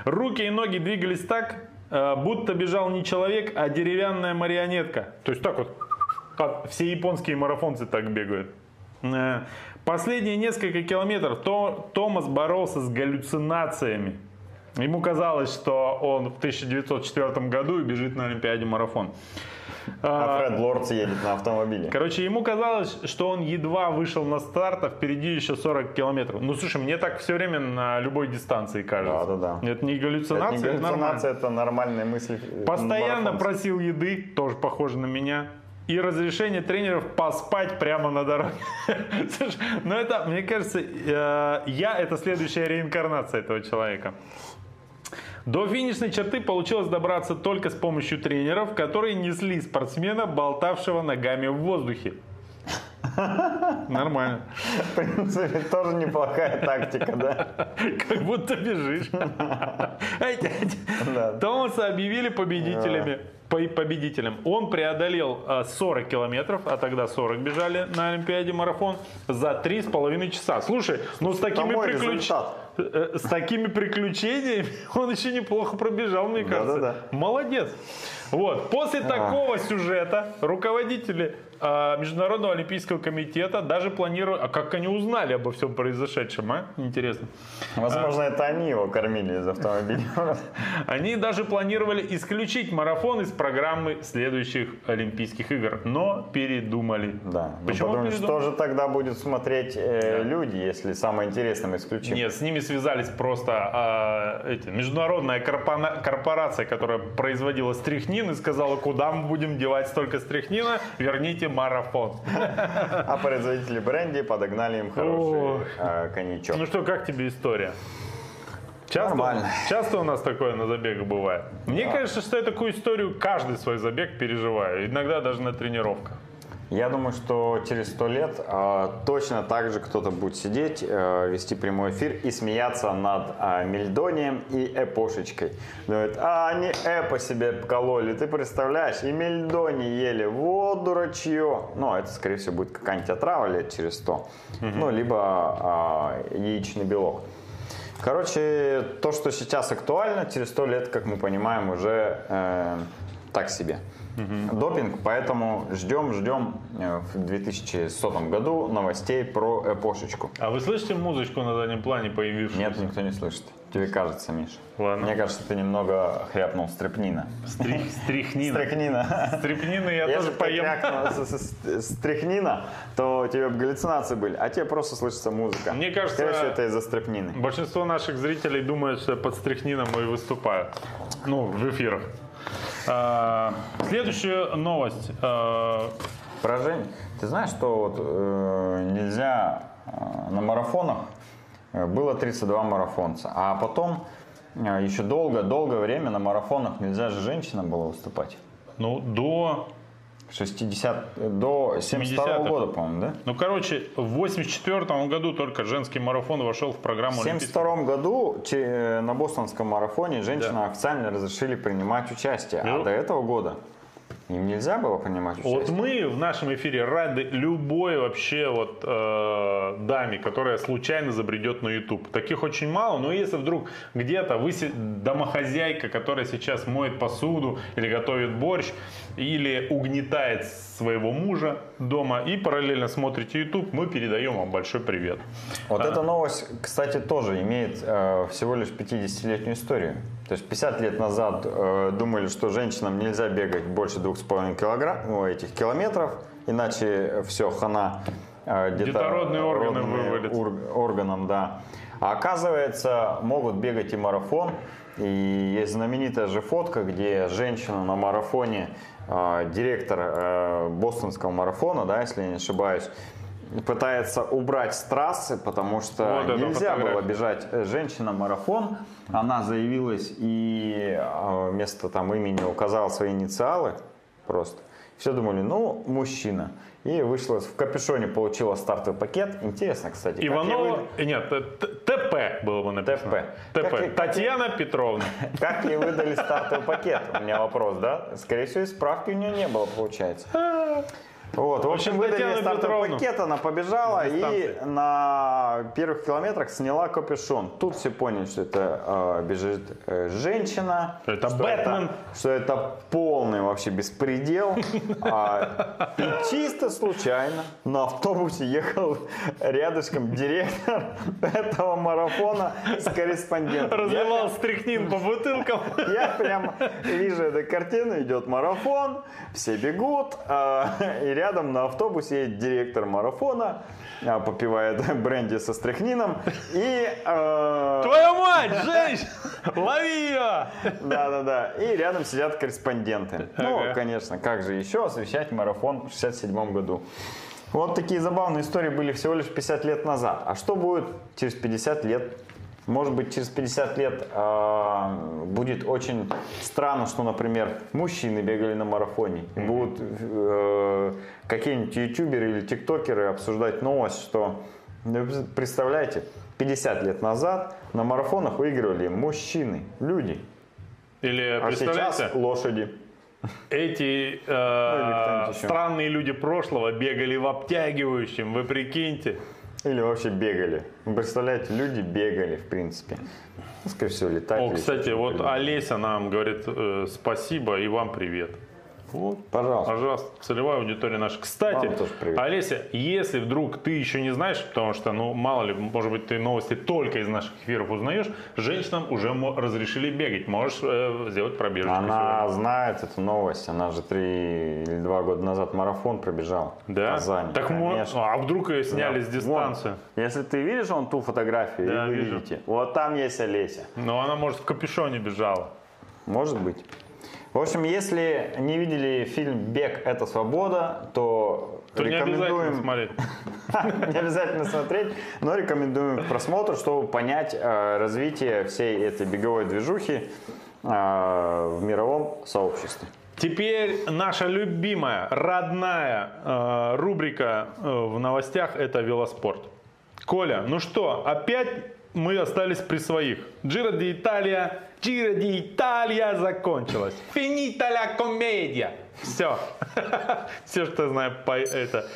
Руки и ноги двигались так, э, будто бежал не человек, а деревянная марионетка. То есть так вот, все японские марафонцы так бегают. Э, Последние несколько километров То- Томас боролся с галлюцинациями. Ему казалось, что он в 1904 году и бежит на Олимпиаде марафон. А Фред Лордс едет на автомобиле. Короче, ему казалось, что он едва вышел на старт, а впереди еще 40 километров. Ну, слушай, мне так все время на любой дистанции кажется. Да-да-да. Это не Это галлюцинация, не это, нормально. галлюцинация, это нормальная мысль. э, Постоянно марафонца. просил еды, тоже похоже на меня. И разрешение тренеров поспать прямо на дороге. Слушай, ну это, мне кажется, э, я это следующая реинкарнация этого человека. До финишной черты получилось добраться только с помощью тренеров, которые несли спортсмена, болтавшего ногами в воздухе. Нормально. В принципе, тоже неплохая тактика, да? Как будто бежишь. Томаса объявили победителями. по- Победителем. Он преодолел а, 40 километров, а тогда 40 бежали на Олимпиаде марафон, за 3,5 часа. Слушай, ну с такими приключениями... э, с такими приключениями он еще неплохо пробежал, мне кажется. Да-да-да. Молодец. Вот. После такого сюжета руководители а, Международного олимпийского комитета даже планируют... А как они узнали обо всем произошедшем, а? Интересно. Возможно, это они его кормили из автомобиля. Они даже планировали исключить марафон из программы следующих Олимпийских игр, но передумали. Да. Ну, Почему потому передумали? что же тогда будет смотреть э, люди, если самое интересное исключим? Нет, с ними связались просто а, эти, международная корпона- корпорация, которая производила стрихнин и сказала, куда мы будем девать столько стрихнина, верните марафон. А производители бренди подогнали им хороший э, коньячок. Ну что, как тебе история? Часто, Нормально. часто у нас такое на забегах бывает. Мне кажется, что я такую историю каждый свой забег переживаю. Иногда даже на тренировках. Я думаю, что через сто лет э, точно так же кто-то будет сидеть, э, вести прямой эфир и смеяться над э, Мельдонием и Эпошечкой. Говорит, а они Эпо себе кололи, ты представляешь, и Мельдони ели, вот дурачье. Ну, это, скорее всего, будет какая-нибудь отрава лет через сто. Ну, либо э, яичный белок. Короче, то, что сейчас актуально, через сто лет, как мы понимаем, уже э, так себе. Допинг, поэтому ждем, ждем э, в 2100 году новостей про эпошечку. А вы слышите музычку на заднем плане появившуюся? Нет, никто не слышит. Тебе кажется, Миша. Ладно. Мне кажется, ты немного хряпнул стрепнина. Стри- Стрихнина. Стрекнина. Стрипнины я Если тоже поем. крякнул с- с- с- стряхнина, то тебе галлюцинации были, а тебе просто слышится музыка. Мне кажется, Скорее всего, это из-за стрепнины. Большинство наших зрителей думают, что я под стрихнином и выступаю. Ну, в эфирах. А, следующая новость. А, Про Жень. Ты знаешь, что вот э, нельзя э, на марафонах э, было 32 марафонца, а потом э, еще долго-долгое время на марафонах нельзя же женщинам было выступать. ну, до... 60 до 72 70-х. года, по-моему, да? Ну, короче, в 84 году только женский марафон вошел в программу В Олимпийских. 1972 году э, на бостонском марафоне женщинам официально разрешили принимать участие, Ну. а до этого года им нельзя было принимать Вот участие. мы в нашем эфире рады любой вообще вот э, даме, которая случайно забредет на YouTube. Таких очень мало, но если вдруг где-то вы домохозяйка, которая сейчас моет посуду или готовит борщ, или угнетает своего мужа дома и параллельно смотрите YouTube, мы передаем вам большой привет. Вот эта новость, кстати, тоже имеет э, всего лишь 50-летнюю историю. То есть 50 лет назад э, думали, что женщинам нельзя бегать больше 2,5 килограмм, ну, этих километров, иначе все, хана э, Детородные органы ур- органам, да. А оказывается, могут бегать и марафон. И есть знаменитая же фотка, где женщина на марафоне, директор э, бостонского марафона, да, если я не ошибаюсь, пытается убрать с трассы, потому что Вот нельзя было бежать э, женщина-марафон. Она заявилась и э, вместо там имени указала свои инициалы просто. Все думали, ну, мужчина. И вышла в капюшоне, получила стартовый пакет. Интересно, кстати. как Иванова, выдали- э, нет, т- ТП было бы написано. ТП. ТП. Как Татьяна Петровна. Как ей выдали стартовый пакет? У меня вопрос, да? Скорее всего, и справки у нее не было, получается. Вот, в общем, выдали ей стартовый пакет, она побежала на и на первых километрах сняла капюшон. Тут все поняли, что это э, бежит э, женщина. Это что Бэтмен. Это, что это полный вообще беспредел. А, и чисто случайно на автобусе ехал рядышком директор этого марафона с корреспондентом. Разливал стрихнин по бутылкам. я прям вижу эту картину, идет марафон, все бегут, а, и рядом на автобусе едет директор марафона, а, попивает бренди со стряхнином, и... а, Твою мать, женщина! Лови ее! Да-да-да, и рядом сидят корреспонденты. Ну, конечно, как же еще освещать марафон в 67 году. Вот такие забавные истории были всего лишь 50 лет назад. А что будет через 50 лет? Может быть, через 50 лет а, будет очень странно, что, например, мужчины бегали на марафоне. И Будут э, какие-нибудь ютуберы или тиктокеры обсуждать новость, что, ну, представляете, 50 лет назад на марафонах выигрывали мужчины, люди. Или, А сейчас лошади. эти э, Ну, кто-нибудь еще. странные люди прошлого бегали в обтягивающем, вы прикиньте. Или вообще бегали. Вы представляете, люди бегали, в принципе. Ну, скорее всего, летали. О, кстати, вот. Олеся нам говорит э, спасибо и вам привет. Вот, Пожалуйста. пожалуйста, целевая аудитория наша. Кстати. Олеся, если вдруг ты еще не знаешь, потому что, ну, мало ли, может быть, ты новости только из наших эфиров узнаешь, женщинам уже разрешили бегать. Можешь э, сделать пробежку. Она знает эту новость. Она же три или два года назад марафон пробежала. Да? В Казани. Так Конечно. а вдруг ее сняли Да. с дистанции? Вон, если ты видишь вон ту фотографию, Да, и вы вижу. видите, вот там есть Олеся. Но она, может, в капюшоне бежала. Может быть. В общем, если не видели фильм «Бег – это свобода», то, То не обязательно рекомендуем смотреть. не обязательно смотреть, но рекомендуем к просмотру, чтобы понять э, развитие всей этой беговой движухи э, в мировом сообществе. Теперь наша любимая, родная э, рубрика э, в новостях – это велоспорт. Коля, ну что, опять мы остались при своих. Джиро ди Италия, Джиро ди Италия закончилась. Финита ля комедия. Все. Все, что я знаю по это.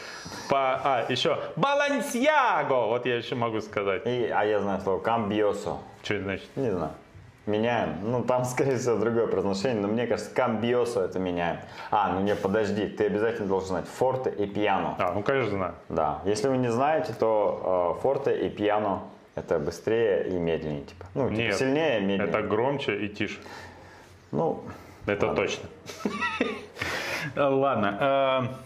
По, а, еще Балансьяго. Вот я еще могу сказать. И, а я знаю слово «камбиосо». Что это значит? Не знаю. Меняем. Ну, там, скорее всего, другое произношение, но мне кажется, камбиосо это меняем. А, ну не, подожди, ты обязательно должен знать форте и пиано. А, ну конечно знаю. Да. Если вы не знаете, то э, форте и пиано это быстрее и медленнее, типа. Ну, типа Нет, сильнее медленнее. Это громче и тише. Ну, Это точно. Ладно.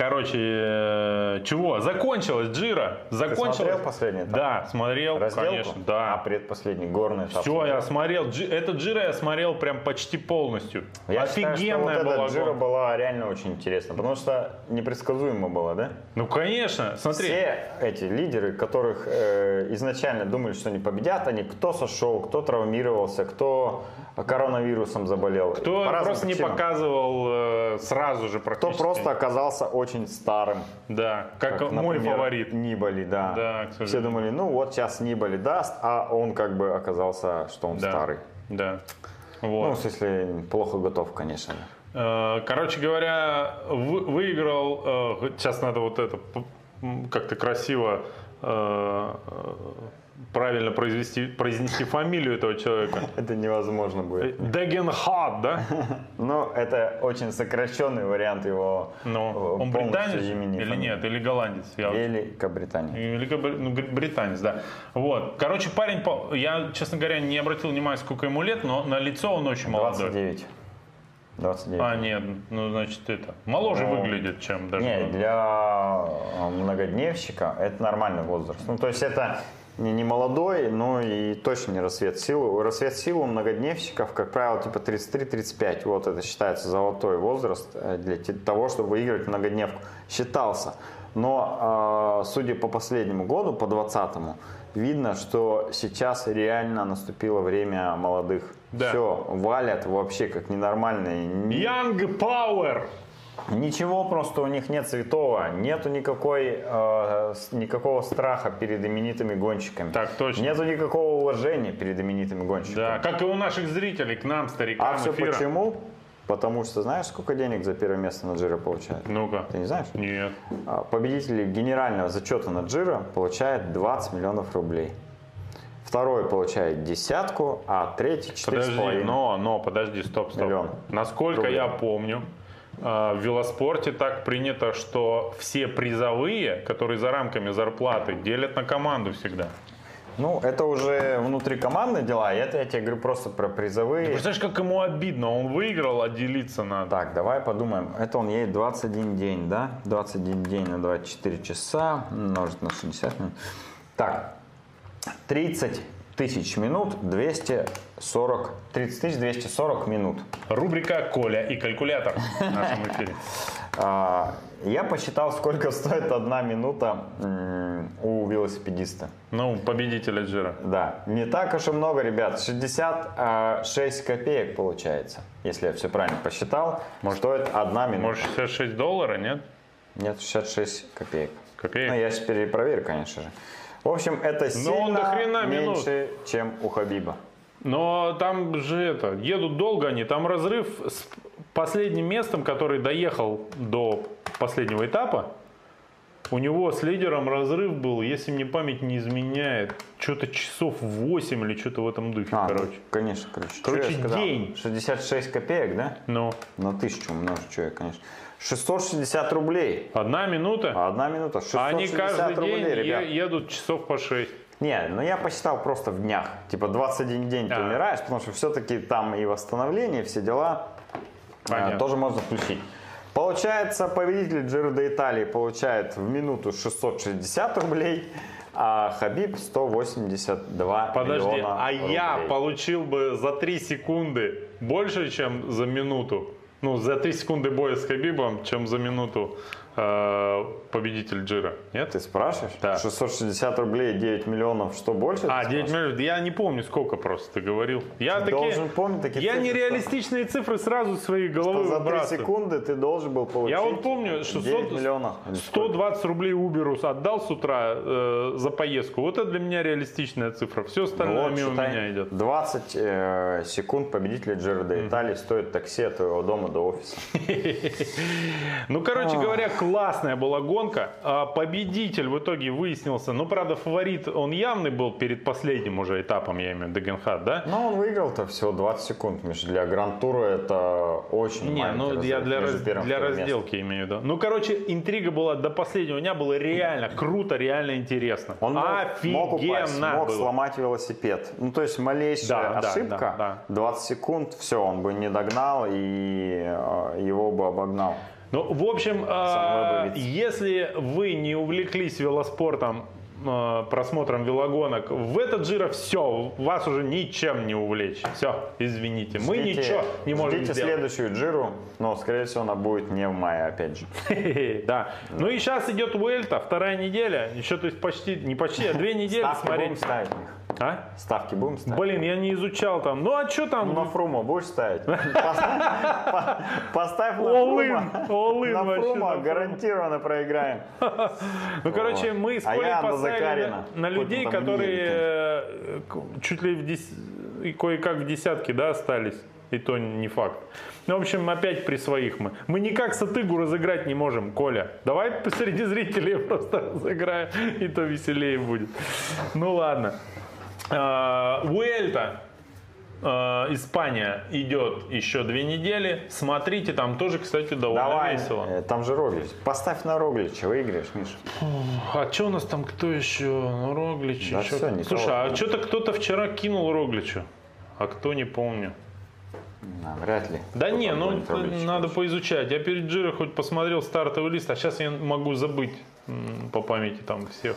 Короче, э, чего? Закончилась Джира. Закончилась. смотрел последний этап? Да, смотрел, разделку? конечно. А Да. предпоследний горный. Все, я смотрел. Джи- Это Джира я смотрел прям почти полностью. Я считаю, что вот Офигенная эта была Джира была реально очень интересна, потому что непредсказуемо было, да? Ну, конечно. Смотри. Все эти лидеры, которых э, изначально думали, что они победят, они кто сошел, кто травмировался, кто коронавирусом заболел. Кто По просто не причинам. показывал э, сразу же Кто практически. просто оказался очень старым. Да, как, мой например, фаворит. Нибали, да. Да, к Все думали, ну вот сейчас Нибали даст, а он как бы оказался, что он Да. старый. Да. Ну, Вот. в смысле, плохо готов, конечно. Э, Короче говоря, вы- выиграл, э, сейчас надо вот это как-то красиво правильно произвести, произнести фамилию этого человека. Это невозможно будет. Дегенхат, да? Но это очень сокращенный вариант его Ну, э, он британец или нет, или голландец? Я вот- Великобритания. Великобри- ну, да. Вот. Короче, парень, я, честно говоря, не обратил внимания, сколько ему лет, но на лицо он очень молодой. 29. 29. А, нет, ну, значит, это, моложе Ну, выглядит, чем даже... Не, для э, многодневщика это нормальный возраст. Ну, то есть это не, не молодой, но и точно не рассвет силы. Рассвет силы у многодневщиков, как правило, типа 33-35. Вот это считается золотой возраст э, для того, чтобы выиграть многодневку. Считался. Но, э, судя по последнему году, по 20-му, видно, что сейчас реально наступило время молодых. Да. Все, валят вообще как ненормальные. Young Power! Ничего просто у них нет святого, нету никакой, э, никакого страха перед именитыми гонщиками. Так точно. Нету никакого уважения перед именитыми гонщиками. Да, как и у наших зрителей, к нам, старикам А все эфира. почему? Потому что знаешь, сколько денег за первое место на Джиро получают? Ну-ка. Ты не знаешь? Нет. А, Победитель генерального зачета на Джиро получает 20 миллионов рублей. Второй получает десятку, а третий Подожди, 4,5. но, но, подожди, стоп, стоп. Миллион. Насколько Рублей. я помню, в велоспорте так принято, что все призовые, которые за рамками зарплаты, делят на команду всегда. Ну, это уже внутрикомандные дела, и это я тебе говорю просто про призовые. Представляешь, как ему обидно, он выиграл, а делиться надо. Так, давай подумаем. Это он едет 21 день, да? 21 день на 24 часа умножить на 60 минут. Так, 30 тысяч минут 240, 30 тысяч 240 минут. Рубрика «Коля и калькулятор» в нашем эфире. А, я посчитал, сколько стоит одна минута у велосипедиста. Ну, победителя Джира. Да, не так уж и много, ребят. 66 копеек получается, если я все правильно посчитал. стоит одна минута. Может, 66 долларов, нет? Нет, 66 копеек. Копеек? Ну, я сейчас перепроверю, конечно же. В общем, это Но он до сильно хрена минут. меньше, чем у Хабиба. Но там же это, едут долго они, там разрыв с последним местом, который доехал до последнего этапа, У него с лидером разрыв был, если мне память не изменяет, что-то часов 8 или что-то в этом духе, А, ну, короче. конечно, короче. Короче, день. 66 копеек, да? Ну, На тысячу умножить, что я, конечно. 660 рублей. одна минута, Одна минута. 660 а они каждый рублей, день ребят. едут часов по 6. Не, ну я посчитал просто в днях. Типа 21 день ты А. умираешь, потому что все-таки там и восстановление, все дела а, Понятно. тоже можно включить. Получается, победитель Джиро де Италии получает в минуту 660 рублей, а Хабиб 182 Подожди, миллиона а я рублей. получил бы за 3 секунды больше, чем за минуту. Ну, за 3 секунды боя с Хабибом, чем за минуту э, победитель Джира. Нет? Ты спрашиваешь? Да. 660 рублей 9 миллионов, что больше? А, ты 9 спрашиваешь? миллионов. Я не помню, сколько просто ты говорил. Я Ты такие, должен помнить такие Я цифры, нереалистичные цифры сразу из своей что головы за 3 выбрасываю. секунды ты должен был получить Я вот помню, 600, 9 миллионов. или сколько? 120 рублей Уберу отдал с утра э, за поездку. Вот это для меня реалистичная цифра. Все остальное Вот, мимо считай, меня идет. 20 э, секунд победителя Джиро де Италии стоит такси от твоего дома до офиса. Ну, короче говоря, классная была гонка. А Победитель в итоге выяснился. Ну, правда, фаворит, он явный был перед последним уже этапом, я имею в виду, Дегенхат, да? Но он выиграл-то всего 20 секунд, Миша. Для Гран-тура это очень Не, ну я для, раз- для разделки имею в виду. Ну, короче, интрига была до последнего дня, было реально круто, реально интересно. Он мог, мог упасть, Офигенно мог было. сломать велосипед. Ну, то есть малейшая Да, да, ошибка, да, 20 секунд, все, он бы не догнал и э, его бы обогнал. Ну, в общем, э, если вы не увлеклись велоспортом, э, просмотром велогонок, в этот жира все, вас уже ничем не увлечь. Все, извините, мы Ждите- ничего не можем Ждите сделать. следующую джиру, но, скорее всего, она будет не в мае, опять же. Да. Ну и сейчас идет Уэльта, вторая неделя, еще то есть почти, не почти, а две недели Ставки будем ставить? А? Ставки будем ставить? Блин, я не изучал там. Ну а что там? Ну, на Фрума будешь ставить? Поставь по- Поставь на Фрума. На Фрума гарантированно проиграем. Ну, короче, мы с А Колей на поставили на, людей, которые э, чуть ли кое-как в десятке, да, остались. И то не факт. Ну, в общем, опять при своих мы. Мы никак Сатыгу разыграть не можем, Коля. Давай среди зрителей просто разыграем, и то веселее будет. Ну ладно. А, Уэльта. а, Испания идет еще две недели. Смотрите, там тоже, кстати, довольно Давай, весело. э, там же Роглич. Поставь на Роглича, выиграешь, Миша. А что у нас там кто еще? Ну, Роглич. Да еще. всё, никого. Слушай, а что-то кто-то вчера кинул Рогличу. А кто, не помню. А, вряд ли. Да Кто не, ну Роглич, надо короче. поизучать. Я перед Джиро хоть посмотрел стартовый лист, а сейчас я могу забыть по памяти там всех.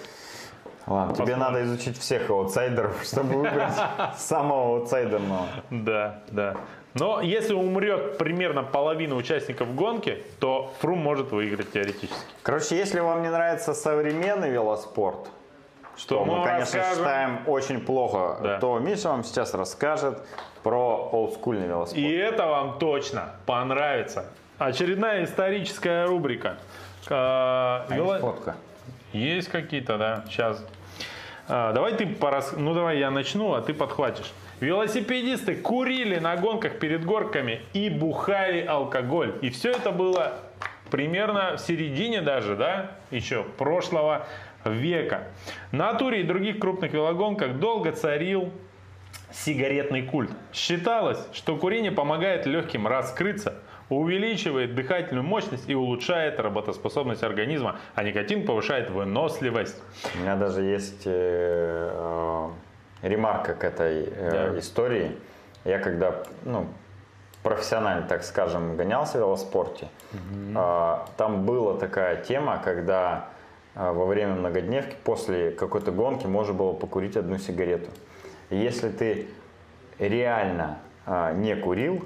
Ладно, тебе Посмотрим. надо изучить всех аутсайдеров, чтобы выбрать самого аутсайдерного. Да, да. Но если умрет примерно половина участников гонки, то Фрум может выиграть теоретически. Короче, если вам не нравится современный велоспорт, Что то мы, мы конечно, расскажем. считаем очень плохо, Да. то Миша вам сейчас расскажет про олдскульный велоспорт. И это вам точно понравится. Очередная историческая рубрика. А, А вело- есть фотка? Есть какие-то, да. Сейчас. А, давай ты порас... Ну давай я начну, а ты подхватишь. Велосипедисты курили на гонках перед горками и бухали алкоголь. И все это было примерно в середине даже, да, еще прошлого века. На туре и других крупных велогонках долго царил сигаретный культ. Считалось, что курение помогает легким раскрыться, увеличивает дыхательную мощность и улучшает работоспособность организма, а никотин повышает выносливость. У меня даже есть э, э, ремарка к этой э, Да. истории. Я когда, ну, профессионально, так скажем, гонялся в велоспорте, э, там была такая тема, когда э, во время многодневки после какой-то гонки можно было покурить одну сигарету. И если ты реально э, не курил,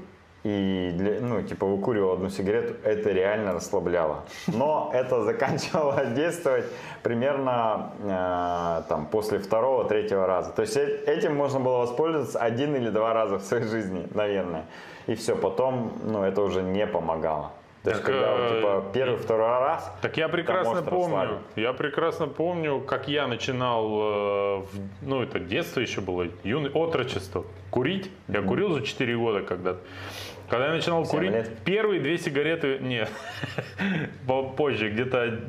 и для- ну, типа выкуривал одну сигарету, это реально расслабляло. Но это заканчивало действовать примерно э, там, после второго, третьего раза. То есть э- этим можно было воспользоваться один или два раза в своей жизни, наверное. И все, потом ну, это уже не помогало. То есть, Так, когда вот, э, типа, первый, второй раз, Так я прекрасно помню, расслабить. я прекрасно помню, как я начинал, э, ну это детство еще было, юный, отрочество, курить. Я курил за 4 года когда-то. Когда я начинал курить, лет? первые две сигареты, нет, позже, где-то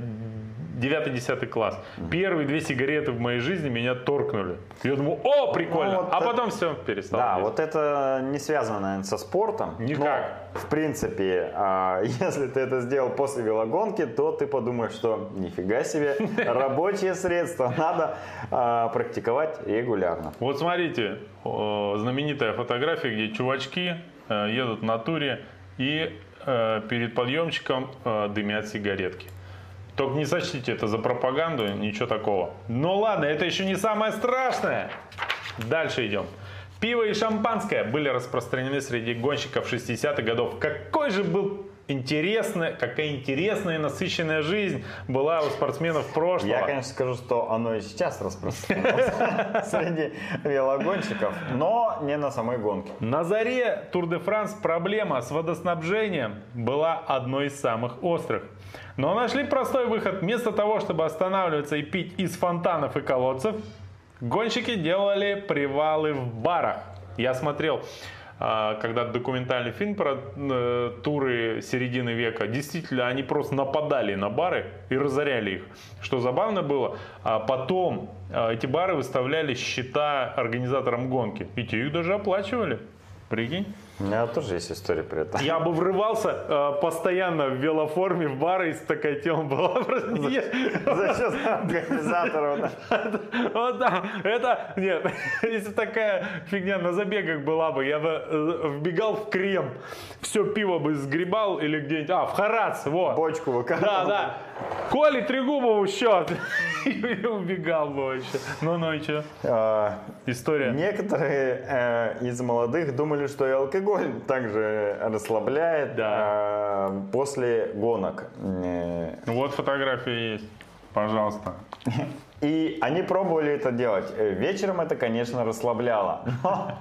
9-10 класс. Первые две сигареты в моей жизни меня торкнули. Я думаю, о, прикольно. Ну, вот а это- потом все перестал. Да, есть. вот это не связано, наверное, со спортом. Никак. Но, в принципе, а, если ты это сделал после велогонки, то ты подумаешь, что нифига себе, рабочее средство надо а, практиковать регулярно. Вот смотрите, знаменитая фотография, где чувачки едут на туре и э, перед подъемчиком э, дымят сигаретки. Только не сочтите это за пропаганду, ничего такого. Ну ладно, это еще не самое страшное. Дальше идем. Пиво и шампанское были распространены среди гонщиков 60-х годов. Какой же был интересная, какая интересная и насыщенная жизнь была у спортсменов прошлого. Я, конечно, скажу, что оно и сейчас распространено среди велогонщиков, но не на самой гонке. На заре Тур-де-Франс проблема с водоснабжением была одной из самых острых. Но нашли простой выход. Вместо того, чтобы останавливаться и пить из фонтанов и колодцев, гонщики делали привалы в барах. Я смотрел когда документальный фильм про э, туры середины века, действительно, они просто нападали на бары и разоряли их. Что забавно было, а потом а, эти бары выставляли счета организаторам гонки. И те их даже оплачивали. Прикинь? У меня тоже есть история про это. Я бы врывался э, постоянно в велоформе в бары, если такая тема была. Не- За счет организаторов. да. Вот там, это, нет, если такая фигня на забегах была бы, я бы э, вбегал в крем, все пиво бы сгребал или где-нибудь, а, в Харац, вот. Бочку Да, выкатывал. да. Коли Трегубову счет. И убегал бы вообще. Ну-ну, и что? А, История. Некоторые э, из молодых думали, что и алкоголь также расслабляет Да. э, после гонок. Э, Вот фотография есть. Пожалуйста. И они пробовали это делать. Э, Вечером это, конечно, расслабляло. Но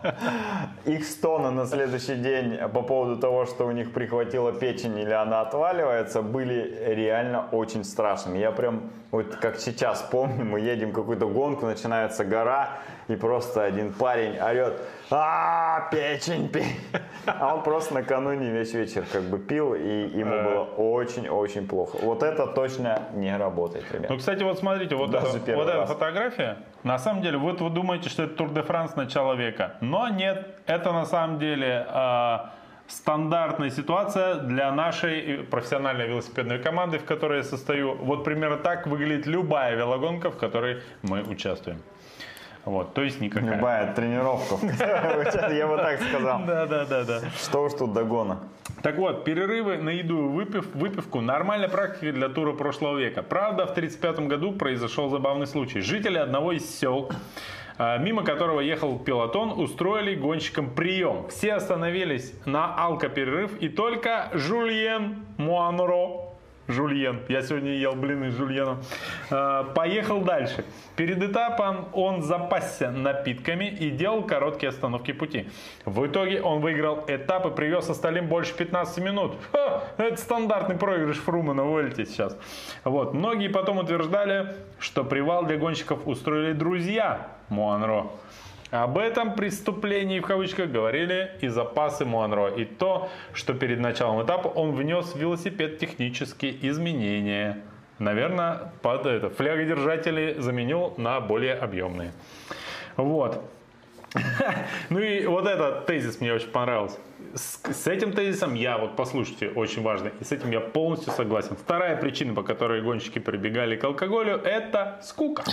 их стоны на следующий день по поводу того, что у них прихватила печень или она отваливается, были реально очень страшными. Я прям, вот как сейчас помню, мы едем какую-то гонку, начинается гора, и просто один парень орет, а печень, печень. А он просто накануне весь вечер как бы пил, и ему Э. было очень-очень плохо. Вот это точно не работает, ребят. Ну, кстати, вот смотрите, вот, это- вот эта фотография, на самом деле, вот вы думаете, что это Тур де Франс начала века. Но нет, это на самом деле а, стандартная ситуация для нашей профессиональной велосипедной команды, в которой я состою. Вот примерно так выглядит любая велогонка, в которой мы участвуем. Вот, то есть никакая. Любая тренировка. Я бы так сказал. Да, да, да, да. Что уж тут догона. Так вот, перерывы на еду и выпив, выпивку – нормальная практика для тура прошлого века. Правда, в 1935 году произошел забавный случай. Жители одного из сел, а, мимо которого ехал пилотон, устроили гонщикам прием. Все остановились на алкоперерыв, и только Жульен Муанро, Жульен, я сегодня ел блины с Жульеном, а, поехал дальше. Перед этапом он запасся напитками и делал короткие остановки пути. В итоге он выиграл этап и привез остальным больше 15 минут. Ха, это стандартный проигрыш Фрума на Вольте сейчас. Вот. Многие потом утверждали, что привал для гонщиков устроили друзья Муанро. Об этом преступлении в кавычках говорили и запасы Муанро, и то, что перед началом этапа он внес в велосипед технические изменения. Наверное, под это, флягодержатели заменил на более объемные. Вот. Ну и вот этот тезис мне очень понравился. С, с этим тезисом я, вот послушайте, очень важно, и с этим я полностью согласен. Вторая причина, по которой гонщики прибегали к алкоголю, это скука.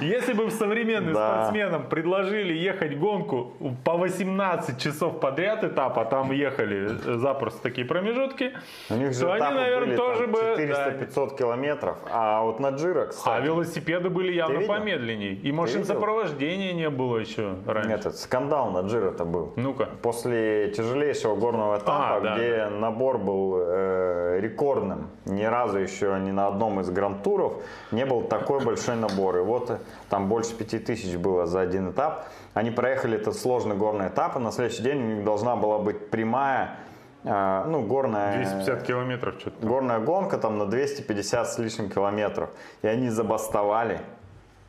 Если бы современным спортсменам предложили ехать гонку по 18 часов подряд этапа, там ехали запросто такие промежутки, то они, наверное, тоже бы... да, 400-500 километров. А вот на Джиро, а велосипеды были явно помедленнее. И машин сопровождения не было еще раньше. этот скандал на Джиро-то был. Ну-ка. После тяжелейшего горного этапа, А, да, где набор был э, рекордным, ни разу еще ни на одном из гранд-туров не был такой большой набор. И вот э, там больше 5000 было за один этап. Они проехали этот сложный горный этап, и на следующий день у них должна была быть прямая, э, ну, горная... 250 километров что-то. Горная гонка там на 250 с лишним километров. И они забастовали.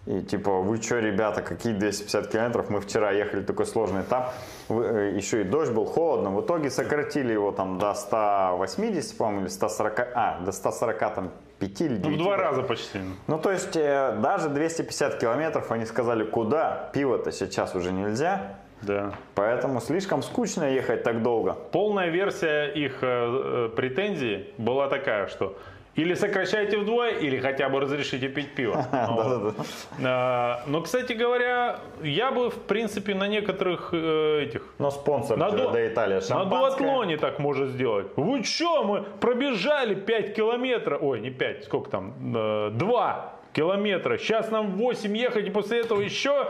И типа, вы что, ребята, какие 250 километров? Мы вчера ехали такой сложный этап. Э, еще и дождь был, холодно. В итоге сократили его там до 180, по-моему, или 140, а, до 140 там 5 или 9. Ну, в два раза почти. Ну, то есть, э, даже 250 километров они сказали, куда? Пиво-то сейчас уже нельзя. Да. Поэтому слишком скучно ехать так долго. Полная версия их э, претензий была такая, что или сокращайте вдвое, или хотя бы разрешите пить пиво. А, Но, кстати говоря, я бы, в принципе, на некоторых э, этих... Но спонсор до Италии на дуатлоне так может сделать. Вы что, мы пробежали 5 километров, ой, не 5, сколько там, э, 2 километра, сейчас нам 8 ехать и после этого еще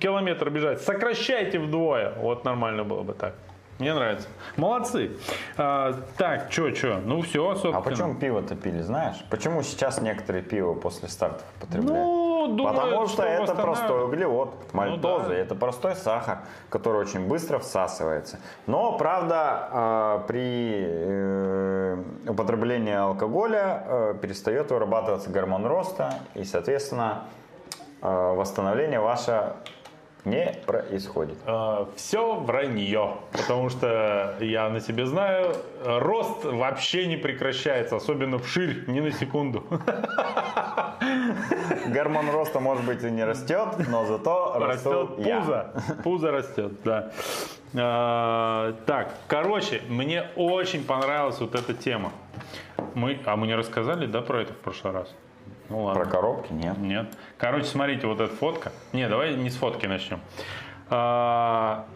километр бежать. Сокращайте вдвое. Вот нормально было бы так. Мне нравится. Молодцы. А, так, что, что? Ну все, собственно. А почему пиво-то пили, знаешь? Почему сейчас некоторые пиво после стартов потребляют? Ну, думаю, Потому что, это восстанавливает. простой углевод, мальтоза, да. это простой сахар, который очень быстро всасывается. Но, правда, э, при э, употреблении алкоголя э, перестает вырабатываться гормон роста, и, соответственно, э, восстановление ваше не происходит. все вранье, потому что я на себе знаю, рост вообще не прекращается, особенно вширь, ни на секунду. Гормон роста, может быть, и не растет, но зато Растет пузо, пузо растет, да. А, Так, короче, мне очень понравилась вот эта тема. Мы, а мы не рассказали, да, про это в прошлый раз? Ну ладно. Про коробки нет. Нет. Короче, смотрите, вот эта фотка. Не, давай не с фотки начнем. А,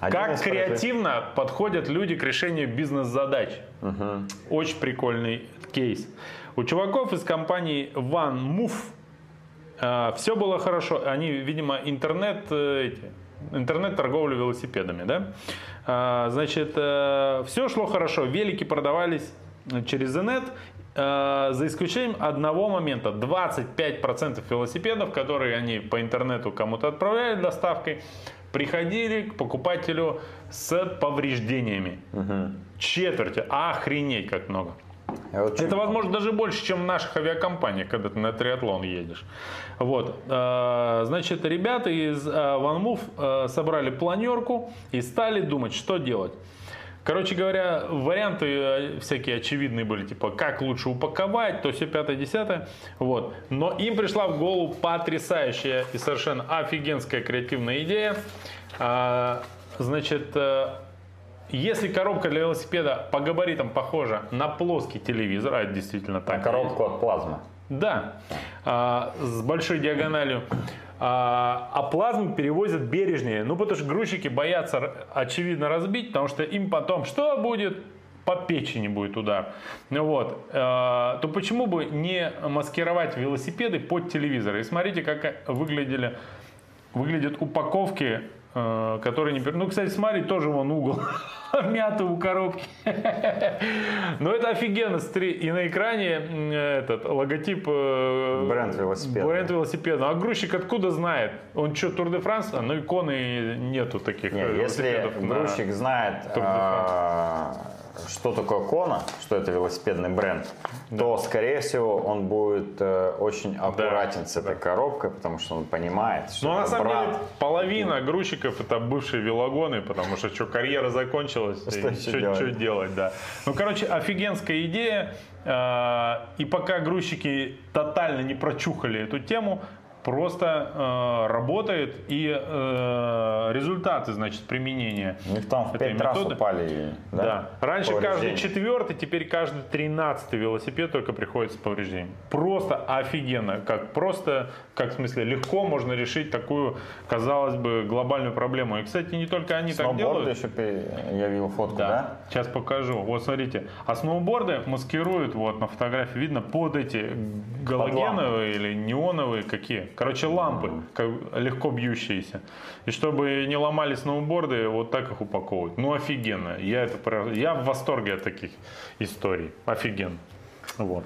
Один Как креативно подходят люди к решению бизнес-задач. Очень прикольный кейс. У чуваков из компании OneMove все было хорошо. Они, видимо, интернет, э, эти, интернет-торговлю велосипедами, да? А, Значит, все шло хорошо. Велики продавались через инет, э, за исключением одного момента. 25% велосипедов, которые они по интернету кому-то отправляли доставкой, приходили к покупателю с повреждениями. Четверть. Охренеть как много. Вот чуть- Это, возможно, даже больше, чем в наших авиакомпаниях, когда ты на триатлон едешь. Вот. Э, Значит, ребята из э, OneMove собрали планерку и стали думать, что делать. Короче говоря, варианты э, всякие очевидные были, типа, как лучше упаковать, то все пятое, десятое. Вот. Но им пришла в голову потрясающая и совершенно офигенская креативная идея. А, Значит, э, если коробка для велосипеда по габаритам похожа на плоский телевизор, а это действительно так. На коробку от плазмы. Да, а, с большой диагональю. А, а плазму перевозят бережнее. Ну, потому что грузчики боятся, очевидно, разбить, потому что им потом что будет? По печени будет удар. Ну вот. А, то почему бы не маскировать велосипеды под телевизоры? И смотрите, как выглядели, выглядят упаковки, э, которые не... Ну, кстати, смотри, тоже вон угол мятый у коробки. Но это офигенно. И на экране этот логотип э, Бренд велосипеда. Бренд велосипеда. А грузчик откуда знает? Он что, Тур де Франс? А, Ну, иконы нету таких Не, э, если грузчик знает, а, что такое Кона, что это велосипедный бренд, то, скорее всего, он будет э, очень аккуратен с этой коробкой, потому что он понимает, что Ну, на самом брат. деле, половина грузчиков это бывшие велогоны, потому что что, карьера закончилась, Что и что делать? что делать, да. Ну, короче, офигенская идея. э, И пока грузчики тотально не прочухали эту тему, просто э, работает и э, результаты, значит, применения. У них там в пять раз упали. Да. Да, Раньше каждый четвертый, теперь каждый тринадцатый велосипед только приходится с повреждением. Просто офигенно. Как просто, как в смысле, легко можно решить такую, казалось бы, глобальную проблему. И, кстати, не только они так делают. еще я видел фотку, да? Сейчас покажу. Вот смотрите. А сноуборды маскируют, вот на фотографии видно, под эти галогеновые или неоновые какие. Короче, лампы, как легко бьющиеся. И чтобы не ломали сноуборды, вот так их упаковывают. Ну, офигенно. Я, это, я в восторге от таких историй. Офигенно. Вот.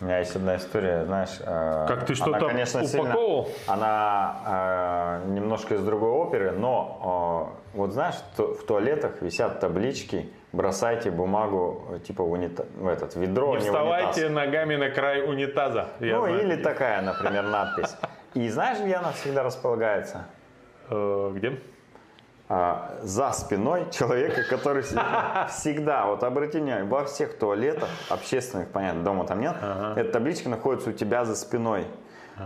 У меня есть одна история, знаешь. э, Как ты что-то конечно, сильно- упаковывал? она э, немножко из другой оперы, но э, вот знаешь, в туалетах висят таблички, бросайте бумагу типа в, унита- в этот ведро, Не не в унитаз. вставайте ногами на край унитаза. Ну знаю. или такая, например, надпись. И знаешь, где она всегда располагается? Э, где? А, за спиной человека, который всегда, вот обрати внимание, во всех туалетах, общественных, понятно, дома там нет, Ага. эта табличка находится у тебя за спиной.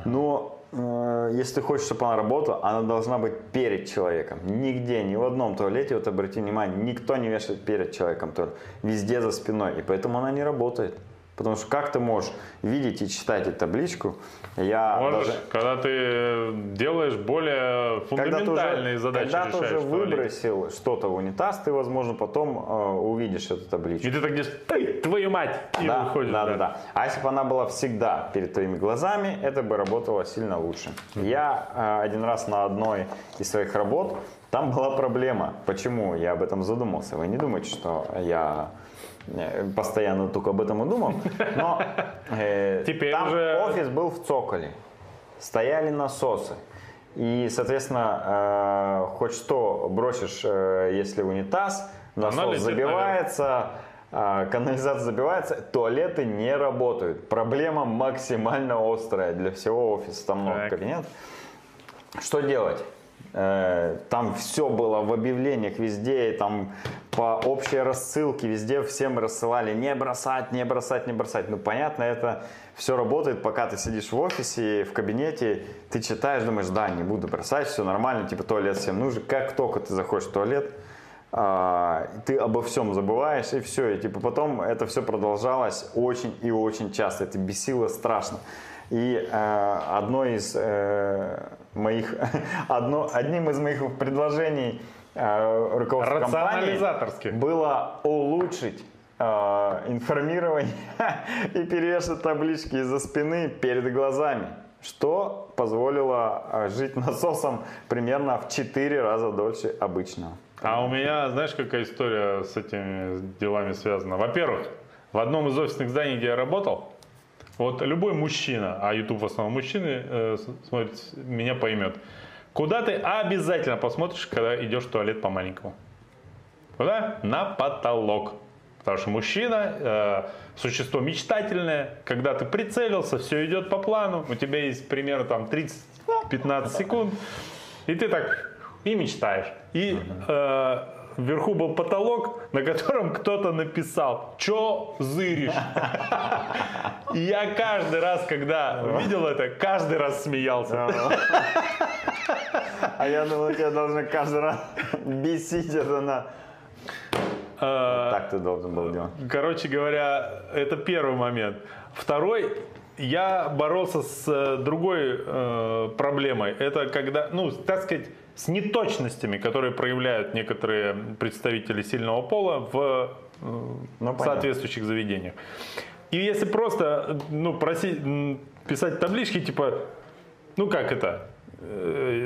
Но э, если ты хочешь, чтобы она работала, она должна быть перед человеком. Нигде, ни в одном туалете, вот обрати внимание, никто не вешает перед человеком туалет. Везде за спиной. И поэтому она не работает. Потому что как ты можешь видеть и читать эту табличку? Я Можешь, даже- когда ты делаешь более когда ты фундаментальные уже, задачи когда ты уже выбросил что-то в унитаз, ты, возможно, потом э, увидишь эту табличку. И ты так делаешь, «Эй, твою мать, и да, выходишь. да, да, да. А если бы она была всегда перед твоими глазами, это бы работало сильно лучше. Я э, один раз на одной из своих работ, там была проблема. Почему я об этом задумался? Вы не думаете, что я постоянно только об этом и думал. Но э, Теперь там уже- офис был в цоколе. Стояли насосы. И, соответственно, э, хоть что бросишь, э, если унитаз, насос летит забивается, э, канализация забивается, туалеты не работают. Проблема максимально острая для всего офиса. Там много Так. кабинетов. Что делать? Э, Там все было в объявлениях везде, там по общей рассылке везде всем рассылали не бросать, не бросать, не бросать. Ну понятно, это все работает, пока ты сидишь в офисе, в кабинете, ты читаешь, думаешь, да, не буду бросать, все нормально, типа туалет всем нужен. Как только ты заходишь в туалет, а, ты обо всем забываешь, и все. И типа потом это все продолжалось очень и очень часто. Это бесило страшно. И э, одно из э, моих, одно, одним из моих предложений э, руководства компании было улучшить э, информирование и перевешивать таблички из-за спины перед глазами, что позволило э, жить насосом примерно в 4 раза дольше обычного. А у меня, знаешь, какая история с этими делами связана? Во-первых, в одном из офисных зданий, где я работал, вот любой мужчина, а YouTube в основном мужчины э, смотрит, меня поймет. Куда ты обязательно посмотришь, когда идешь в туалет по-маленькому? Куда? На потолок. Потому что мужчина э, существо мечтательное. Когда ты прицелился, все идет по плану. У тебя есть примерно там 30-15 секунд. И ты так и мечтаешь. И э, вверху был потолок, на котором кто-то написал, чё зыришь? И я каждый раз, когда видел это, каждый раз смеялся. А я думал, тебя должны каждый раз бесить это на... Э, Так ты должен был делать. Короче говоря, это первый момент. Второй, я боролся с э, другой э, проблемой. Это когда, ну, так сказать, с неточностями, которые проявляют некоторые представители сильного пола в э, Ну, понятно. соответствующих заведениях. И если просто, ну, просить, писать таблички, типа, ну, как это, э,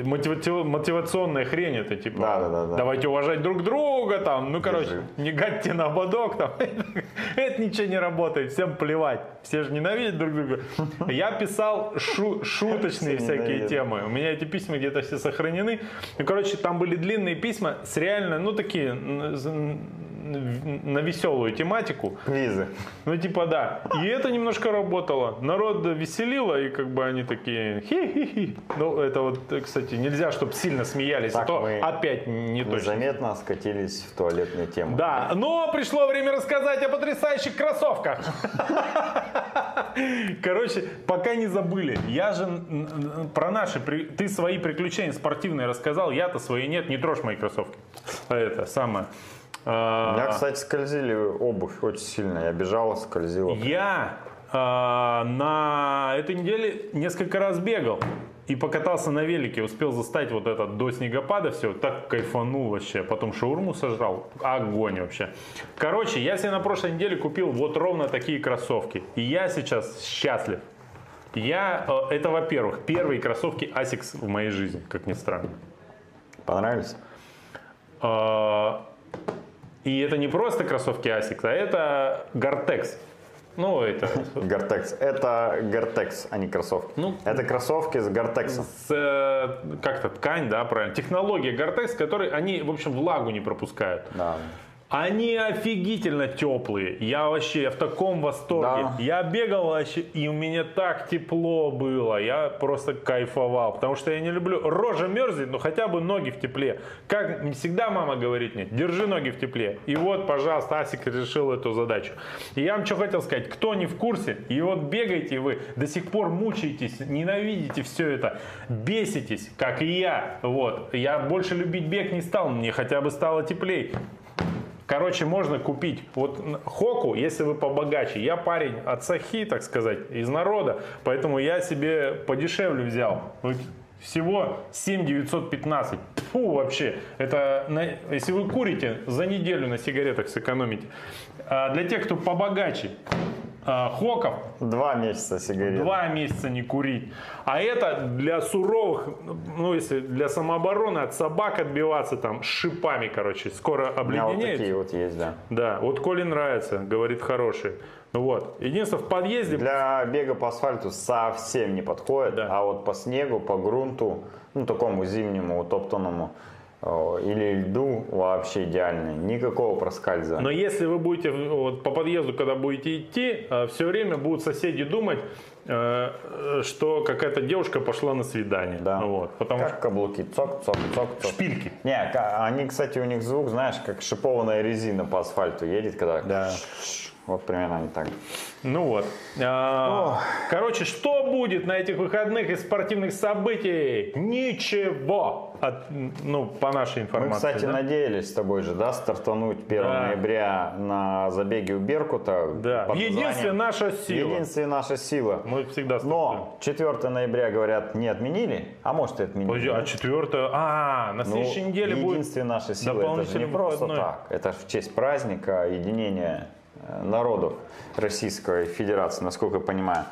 мотивационная хрень это типа Да, да, да, да. давайте уважать друг друга там ну короче Держи. не гадьте на ободок там это ничего не работает всем плевать все же ненавидят друг друга я писал шу- шуточные всякие темы у меня эти письма где-то все сохранены ну короче там были длинные письма с реально ну такие на веселую тематику Квизы. ну, типа, да. И это немножко работало. Народ веселило, и как бы они такие хи-хи-хи. Ну, это вот, кстати, нельзя, чтобы сильно смеялись, а Так то мы опять не точно. Незаметно скатились в туалетную тему. Да, но пришло время рассказать о потрясающих кроссовках. Короче, пока не забыли, я же про наши, ты свои приключения спортивные рассказал, я-то свои нет, не трожь мои кроссовки. Это самое. У А, меня, кстати, скользили обувь очень сильно. Я бежал, скользила. Я а, на этой неделе несколько раз бегал и покатался на велике, успел заставить вот этот до снегопада все, так кайфанул вообще, потом шаурму сожрал, огонь вообще. Короче, я себе на прошлой неделе купил вот ровно такие кроссовки, и я сейчас счастлив. Я, э, это во-первых, первые кроссовки Asics в моей жизни, как ни странно. Понравились? А, И это не просто кроссовки Asics, а это Gore-Tex. Ну, это Гортекс. Это Гортекс, а не кроссовки. Ну, это кроссовки с Гортексом. с, э, как-то ткань, да, правильно. Технология Gore-Tex, которые они, в общем, влагу не пропускают. Да. Они офигительно теплые. Я вообще в таком восторге. Да. Я бегал вообще, и у меня так тепло было. Я просто кайфовал. Потому что я не люблю. Рожа мерзнет, но хотя бы ноги в тепле. Как всегда мама говорит мне, держи ноги в тепле. И вот, пожалуйста, Асик решил эту задачу. И я вам что хотел сказать. Кто не в курсе, и вот бегаете вы, до сих пор мучаетесь, ненавидите все это, беситесь, как и я. Вот. Я больше любить бег не стал, мне хотя бы стало теплей. Короче, можно купить вот Хоку, если вы побогаче. Я парень от Сахи, так сказать, из народа, поэтому я себе подешевле взял. Всего 7 915. Фу, вообще. Это, на- если вы курите, за неделю на сигаретах сэкономите. А для тех, кто побогаче, а, Хоков Два месяца сигарет. Два месяца не курить. А это для суровых, ну если для самообороны от собак отбиваться там шипами, короче, скоро У меня вот такие вот есть, да. Да, вот Коле нравится, говорит хороший. Ну вот. Единственное, в подъезде Для бега по асфальту совсем не подходит, Да. а вот по снегу, по грунту, ну такому зимнему, утоптанному э, или льду вообще идеальный. Никакого проскальза. Но если вы будете вот, по подъезду, когда будете идти, все время будут соседи думать, э, э, что какая-то девушка пошла на свидание. Да. Вот, потому Как каблуки, цок, цок, цок, что цок. шпильки. Не, они, кстати, у них звук, знаешь, как шипованная резина по асфальту едет, когда... Да. Вот примерно они так. Ну вот. А, короче, что будет на этих выходных из спортивных событий? Ничего. От, ну, по нашей Мы, информации. кстати, да? надеялись с тобой же, да, стартануть 1 Да. ноября на забеге у Беркута. Да. Единственная наша сила. Единственная наша сила. Мы всегда стартуем. Но 4 ноября, говорят, не отменили, а может и отменили. Подожди, а четвертое? А, на Ну, следующей неделе будет. единственная наша сила, это же не просто выходной. так. Это в честь праздника единения народов Российской Федерации, насколько я понимаю.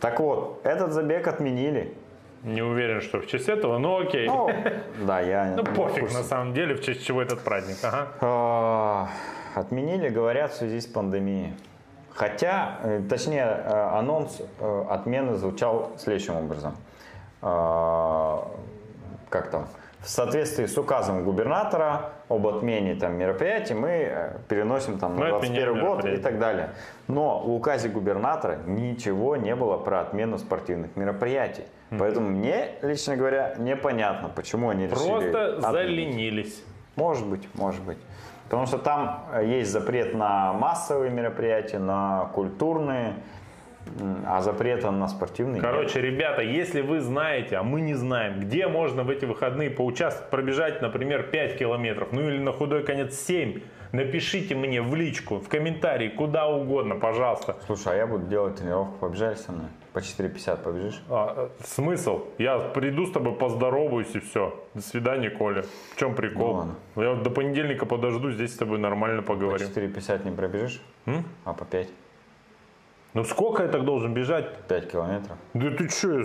Так вот, этот забег отменили. Не уверен, что в честь этого, но окей. Ну, да, я Ну, пофиг на самом деле, в честь чего этот праздник. Ага. А, Отменили, говорят, в связи с пандемией. Хотя, э, точнее, э, анонс э, отмены звучал следующим образом. А, Как там? В соответствии с указом губернатора об отмене там, мероприятий мы э, переносим там, на Мы отменяем 21 год и мероприятия. так далее. Но в указе губернатора ничего не было про отмену спортивных мероприятий. Поэтому мне, лично говоря, непонятно, почему они решили Просто заленились. Может быть, может быть. Потому что там э, есть запрет на массовые мероприятия, на культурные, м, а запрета на спортивные нет. Короче, ребята, если вы знаете, а мы не знаем, где можно в эти выходные поучаствовать, пробежать, например, 5 километров, ну или на худой конец 7, напишите мне в личку, в комментарии, куда угодно, пожалуйста. Слушай, а я буду делать тренировку, побежали со мной? По 4,50 побежишь? А, э, смысл? Я приду с тобой, поздороваюсь и все. До свидания, Коля. В чем прикол? Ну ладно. Я вот до понедельника подожду, здесь с тобой нормально По поговорим. 4,50 не пробежишь? М? А по 5? Ну сколько я так должен бежать? 5 километров? Да ты что?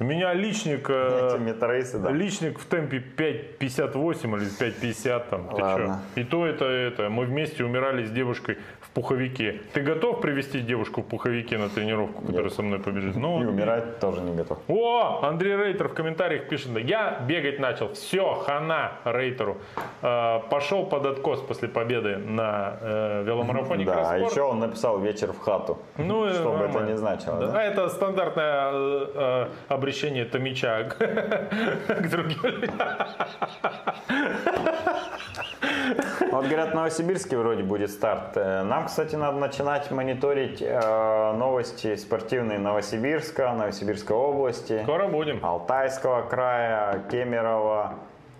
У меня личник, э, метрорейсы, да. личник в темпе 5.58 или 5.50 там. Ты Ладно. чё? И то это, это. Мы вместе умирали с девушкой в пуховике. Ты готов привести девушку в пуховике на тренировку, которая Нет. со мной побежит? Ну, И умирать тоже не готов. О, Андрей Рейтер в комментариях пишет, я бегать начал, все, хана Рейтеру. Э, пошел под откос после победы на э, веломарафоне Да, а еще он написал вечер в хату. Ну, э, Что бы это ни значило, Да, да? это стандартное э, э, обращение Томича к другим людям. Вот говорят, в Новосибирске вроде будет старт. Э, Нам, кстати, надо начинать мониторить э, новости спортивные Новосибирска, Новосибирской области, Скоро будем. Алтайского края, Кемерово,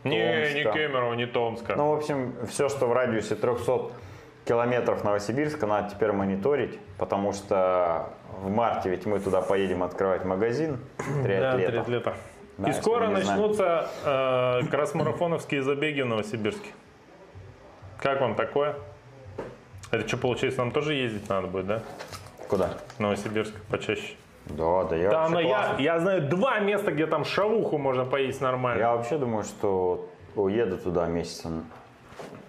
Не, не. Кемерово, не Томска. Ну, в общем, все, что в радиусе 300 километров Новосибирска, надо теперь мониторить, потому что в марте ведь мы туда поедем открывать магазин да, триатлета. триатлета. Да, И скоро начнутся э, кросс-марафоновские забеги в Новосибирске. Как вам такое? Это что, получается, нам тоже ездить надо будет, да? Куда? В Новосибирск почаще. Да, да, я Да, но я, я знаю два места, где там шавуху можно поесть нормально. Я вообще думаю, что уеду туда месяца... н-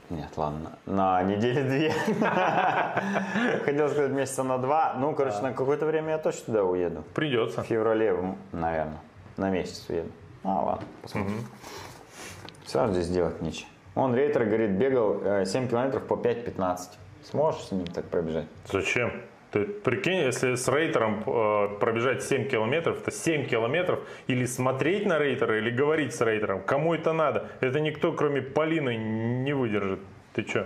Нет, ладно, на недели две. Хотел сказать месяца на два. Ну, короче, на какое-то время я точно туда уеду. Придется. В феврале, наверное, на месяц уеду. А, ладно, посмотрим. Все равно здесь делать нечего. Он рейтер, говорит, бегал э, 7 километров по 5.15. Сможешь с ним так пробежать? Зачем? Ты прикинь, если с рейтером э, пробежать 7 километров, это 7 километров, или смотреть на рейтера, или говорить с рейтером. Кому это надо? Это никто, кроме Полины, не выдержит. Ты чё?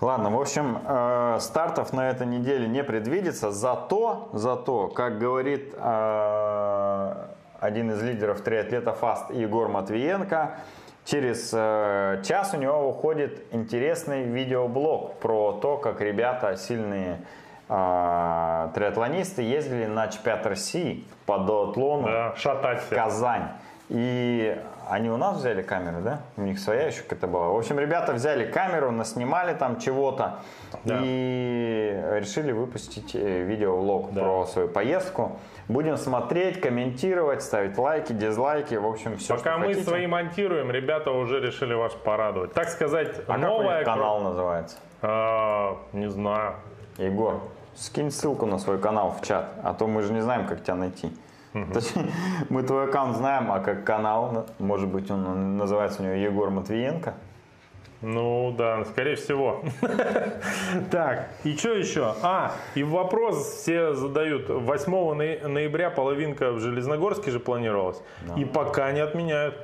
Ладно, в общем, э, стартов на этой неделе не предвидится. Зато, зато, как говорит э, один из лидеров триатлета ФАСТ Егор Матвиенко, через э, час у него выходит интересный видеоблог про то, как ребята сильные э, триатлонисты ездили на чемпионат России по дуатлону Да, шатать в. Казань. И они у нас взяли камеру, да? У них своя еще какая-то была. В общем, ребята взяли камеру, наснимали там чего-то Да. и решили выпустить э, видеовлог Да. про свою поездку. Будем смотреть, комментировать, ставить лайки, дизлайки, в общем, все, Пока мы хотите. свои монтируем, ребята уже решили вас порадовать. Так сказать, А как новая... них канал называется? А, не знаю. Егор, скинь ссылку на свой канал в чат, а то мы же не знаем, как тебя найти. Точнее, Мы твой аккаунт знаем, а как канал, может быть, он называется у него Егор Матвиенко. Ну да, скорее всего. Так, и что еще? А, и вопрос все задают. 8 ноя- ноября половинка в Железногорске же планировалась. И пока не отменяют.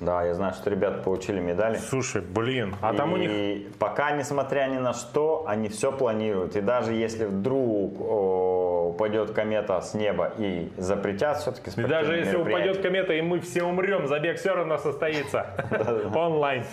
Да, я знаю, что ребята получили медали. Слушай, блин, а там у них... И пока, несмотря ни на что, они все планируют. И даже если вдруг о, упадет комета с неба и запретят все-таки И даже если упадет комета и мы все умрем, забег все равно состоится. Онлайн.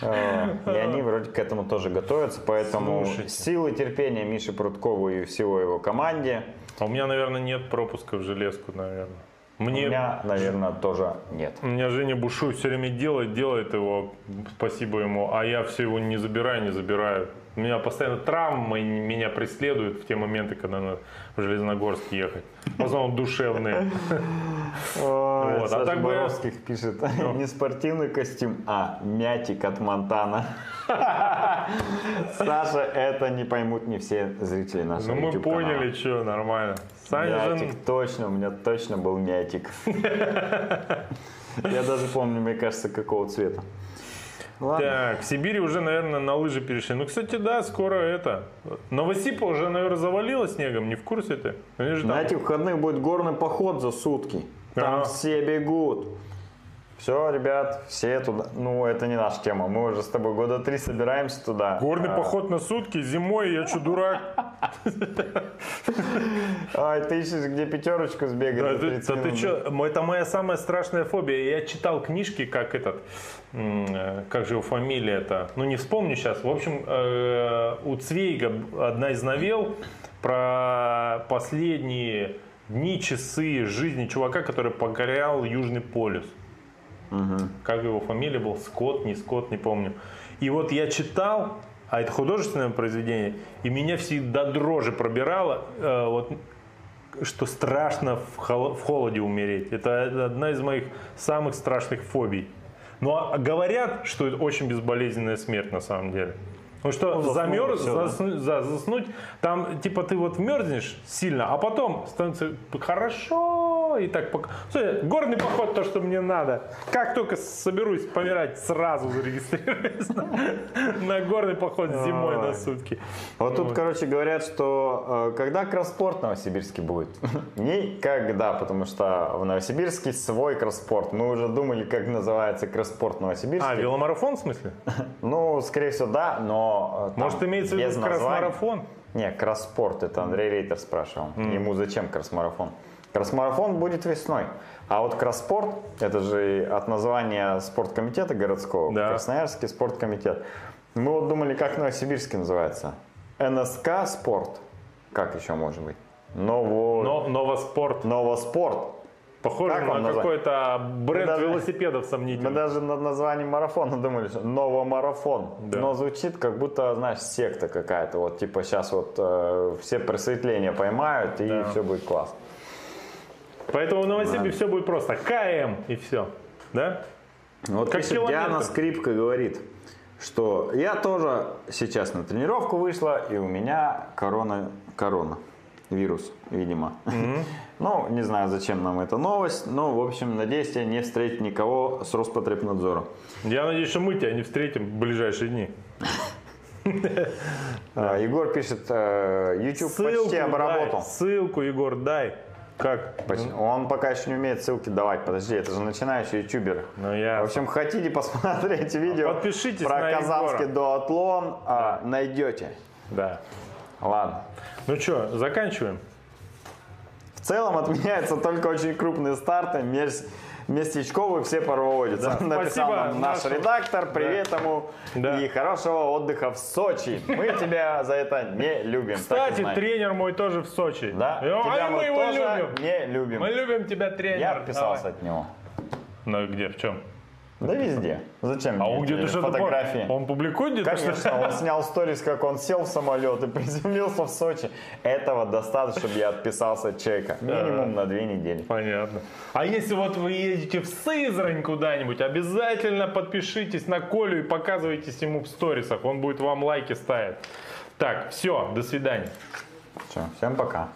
И они вроде к этому тоже готовятся. Поэтому силы терпения Миши Прудкову и всего его команде А у меня, наверное, нет пропуска в железку, наверное. У Мне... меня, наверное, тоже нет. У меня Женя Бушуй все время делает, делает его, спасибо ему, а я все его не забираю, не забираю. У меня постоянно травмы меня преследуют в те моменты, когда надо в Железногорск ехать. В основном душевные. Вот, а Саша бы- Ну. Боровских пишет, не спортивный костюм, а мятик от Монтана. Саша, это не поймут не все зрители нашего Ну мы поняли, что нормально. Же... Мятик, точно, у меня точно был мятик. Я даже помню, мне кажется, какого цвета. Ладно. Так, в Сибири уже, наверное, на лыжи перешли. Ну, кстати, да, скоро это. Новосипа уже, наверное, завалила снегом, не в курсе ты? Они же там- На этих выходных будет горный поход за сутки. Там Ага. все бегут. Все, ребят, все туда. Ну, это не наша тема. Мы уже с тобой года три собираемся туда. Горный А, поход на сутки, зимой, я что, дурак? Ай, ты ищешь, где пятерочку сбегать Да ты, 30 да ты чё, это моя самая страшная фобия. Я читал книжки, как этот, э, как же его фамилия это, ну не вспомню сейчас. В общем, э, у Цвейга одна из новелл про последние дни, часы жизни чувака, который покорял Южный полюс. Как его фамилия был? Скотт, не Скотт, не помню. И вот я читал, а это художественное произведение, и меня всегда дрожи пробирало, э, вот, что страшно в, холо- в холоде умереть. Это одна из моих самых страшных фобий. Но говорят, что это очень безболезненная смерть на самом деле. Ну что, заснул, замерз, всё, да. засну- за- заснуть, там типа ты вот мерзнешь сильно, а потом становится хорошо и так пока. Слушай, горный поход то, что мне надо. Как только соберусь помирать, сразу зарегистрируюсь на, горный поход зимой на сутки. Вот тут, короче, говорят, что э, когда кросспорт в Новосибирске будет? Никогда, потому что в Новосибирске свой кросспорт. Мы уже думали, как называется кросспорт в Новосибирске. А, веломарафон в смысле? Ну, скорее всего, да, но... э, там Может, имеется в виду кросс-марафон? Не, кросспорт, это Андрей Рейтер спрашивал. Ему зачем кросс-марафон? Кросс-марафон будет весной. А вот кросспорт, это же от названия спорткомитета городского, Да. Красноярский спорткомитет. Мы вот думали, как в Новосибирске называется. НСК спорт. Как еще может быть? Ново... Но, Новоспорт. Новоспорт. Похоже Как на какой-то бренд даже- велосипедов Мы сомнительный. даже над названием марафона думали, что новомарафон. Да. Но звучит как будто, знаешь, секта какая-то. Вот типа сейчас вот э, все просветления поймают и Да. все будет классно. Поэтому в Новосибе все будет просто КМ и все. Да? Вот Как пишет километр. Диана Скрипка говорит, что я тоже сейчас на тренировку вышла, и у меня корона, корона. Вирус, видимо. Ну, не знаю, зачем нам эта новость, но, в общем, надеюсь, тебя не встретить никого с Роспотребнадзора. Я надеюсь, что мы тебя не встретим в ближайшие дни. А, Егор пишет, э, YouTube почти обработал. дай, ссылку, Егор, дай. Как? Он пока еще не умеет ссылки давать. Подожди, это же начинающий ютубер. Ну, я... В общем, хотите посмотреть видео Подпишитесь про казанский дуатлон, а, найдете. Да. Ладно. Ну что, заканчиваем? В целом отменяются только очень крупные старты. Мерс- Местечковые все проводятся. Да. Написал Спасибо нам наш редактор. Привет ему. Да. И хорошего отдыха в Сочи. Мы тебя за это не любим. Кстати, тренер мой тоже в Сочи. Да, тебя а мы, мы его тоже любим. не любим. Мы любим тебя, тренер. Я отписался Давай. от него. Ну где, в чем? Да везде. Зачем А мне он где-то что-то... фотографии? Он публикует где-то? Конечно, он снял сторис, как он сел в самолет и приземлился в Сочи. Этого достаточно, чтобы я отписался от человека. Минимум на две недели. Понятно. А если вот вы едете в Сызрань куда-нибудь, обязательно подпишитесь на Колю и показывайтесь ему в сторисах. Он будет вам лайки ставить. Так, все, до свидания. Все, всем пока.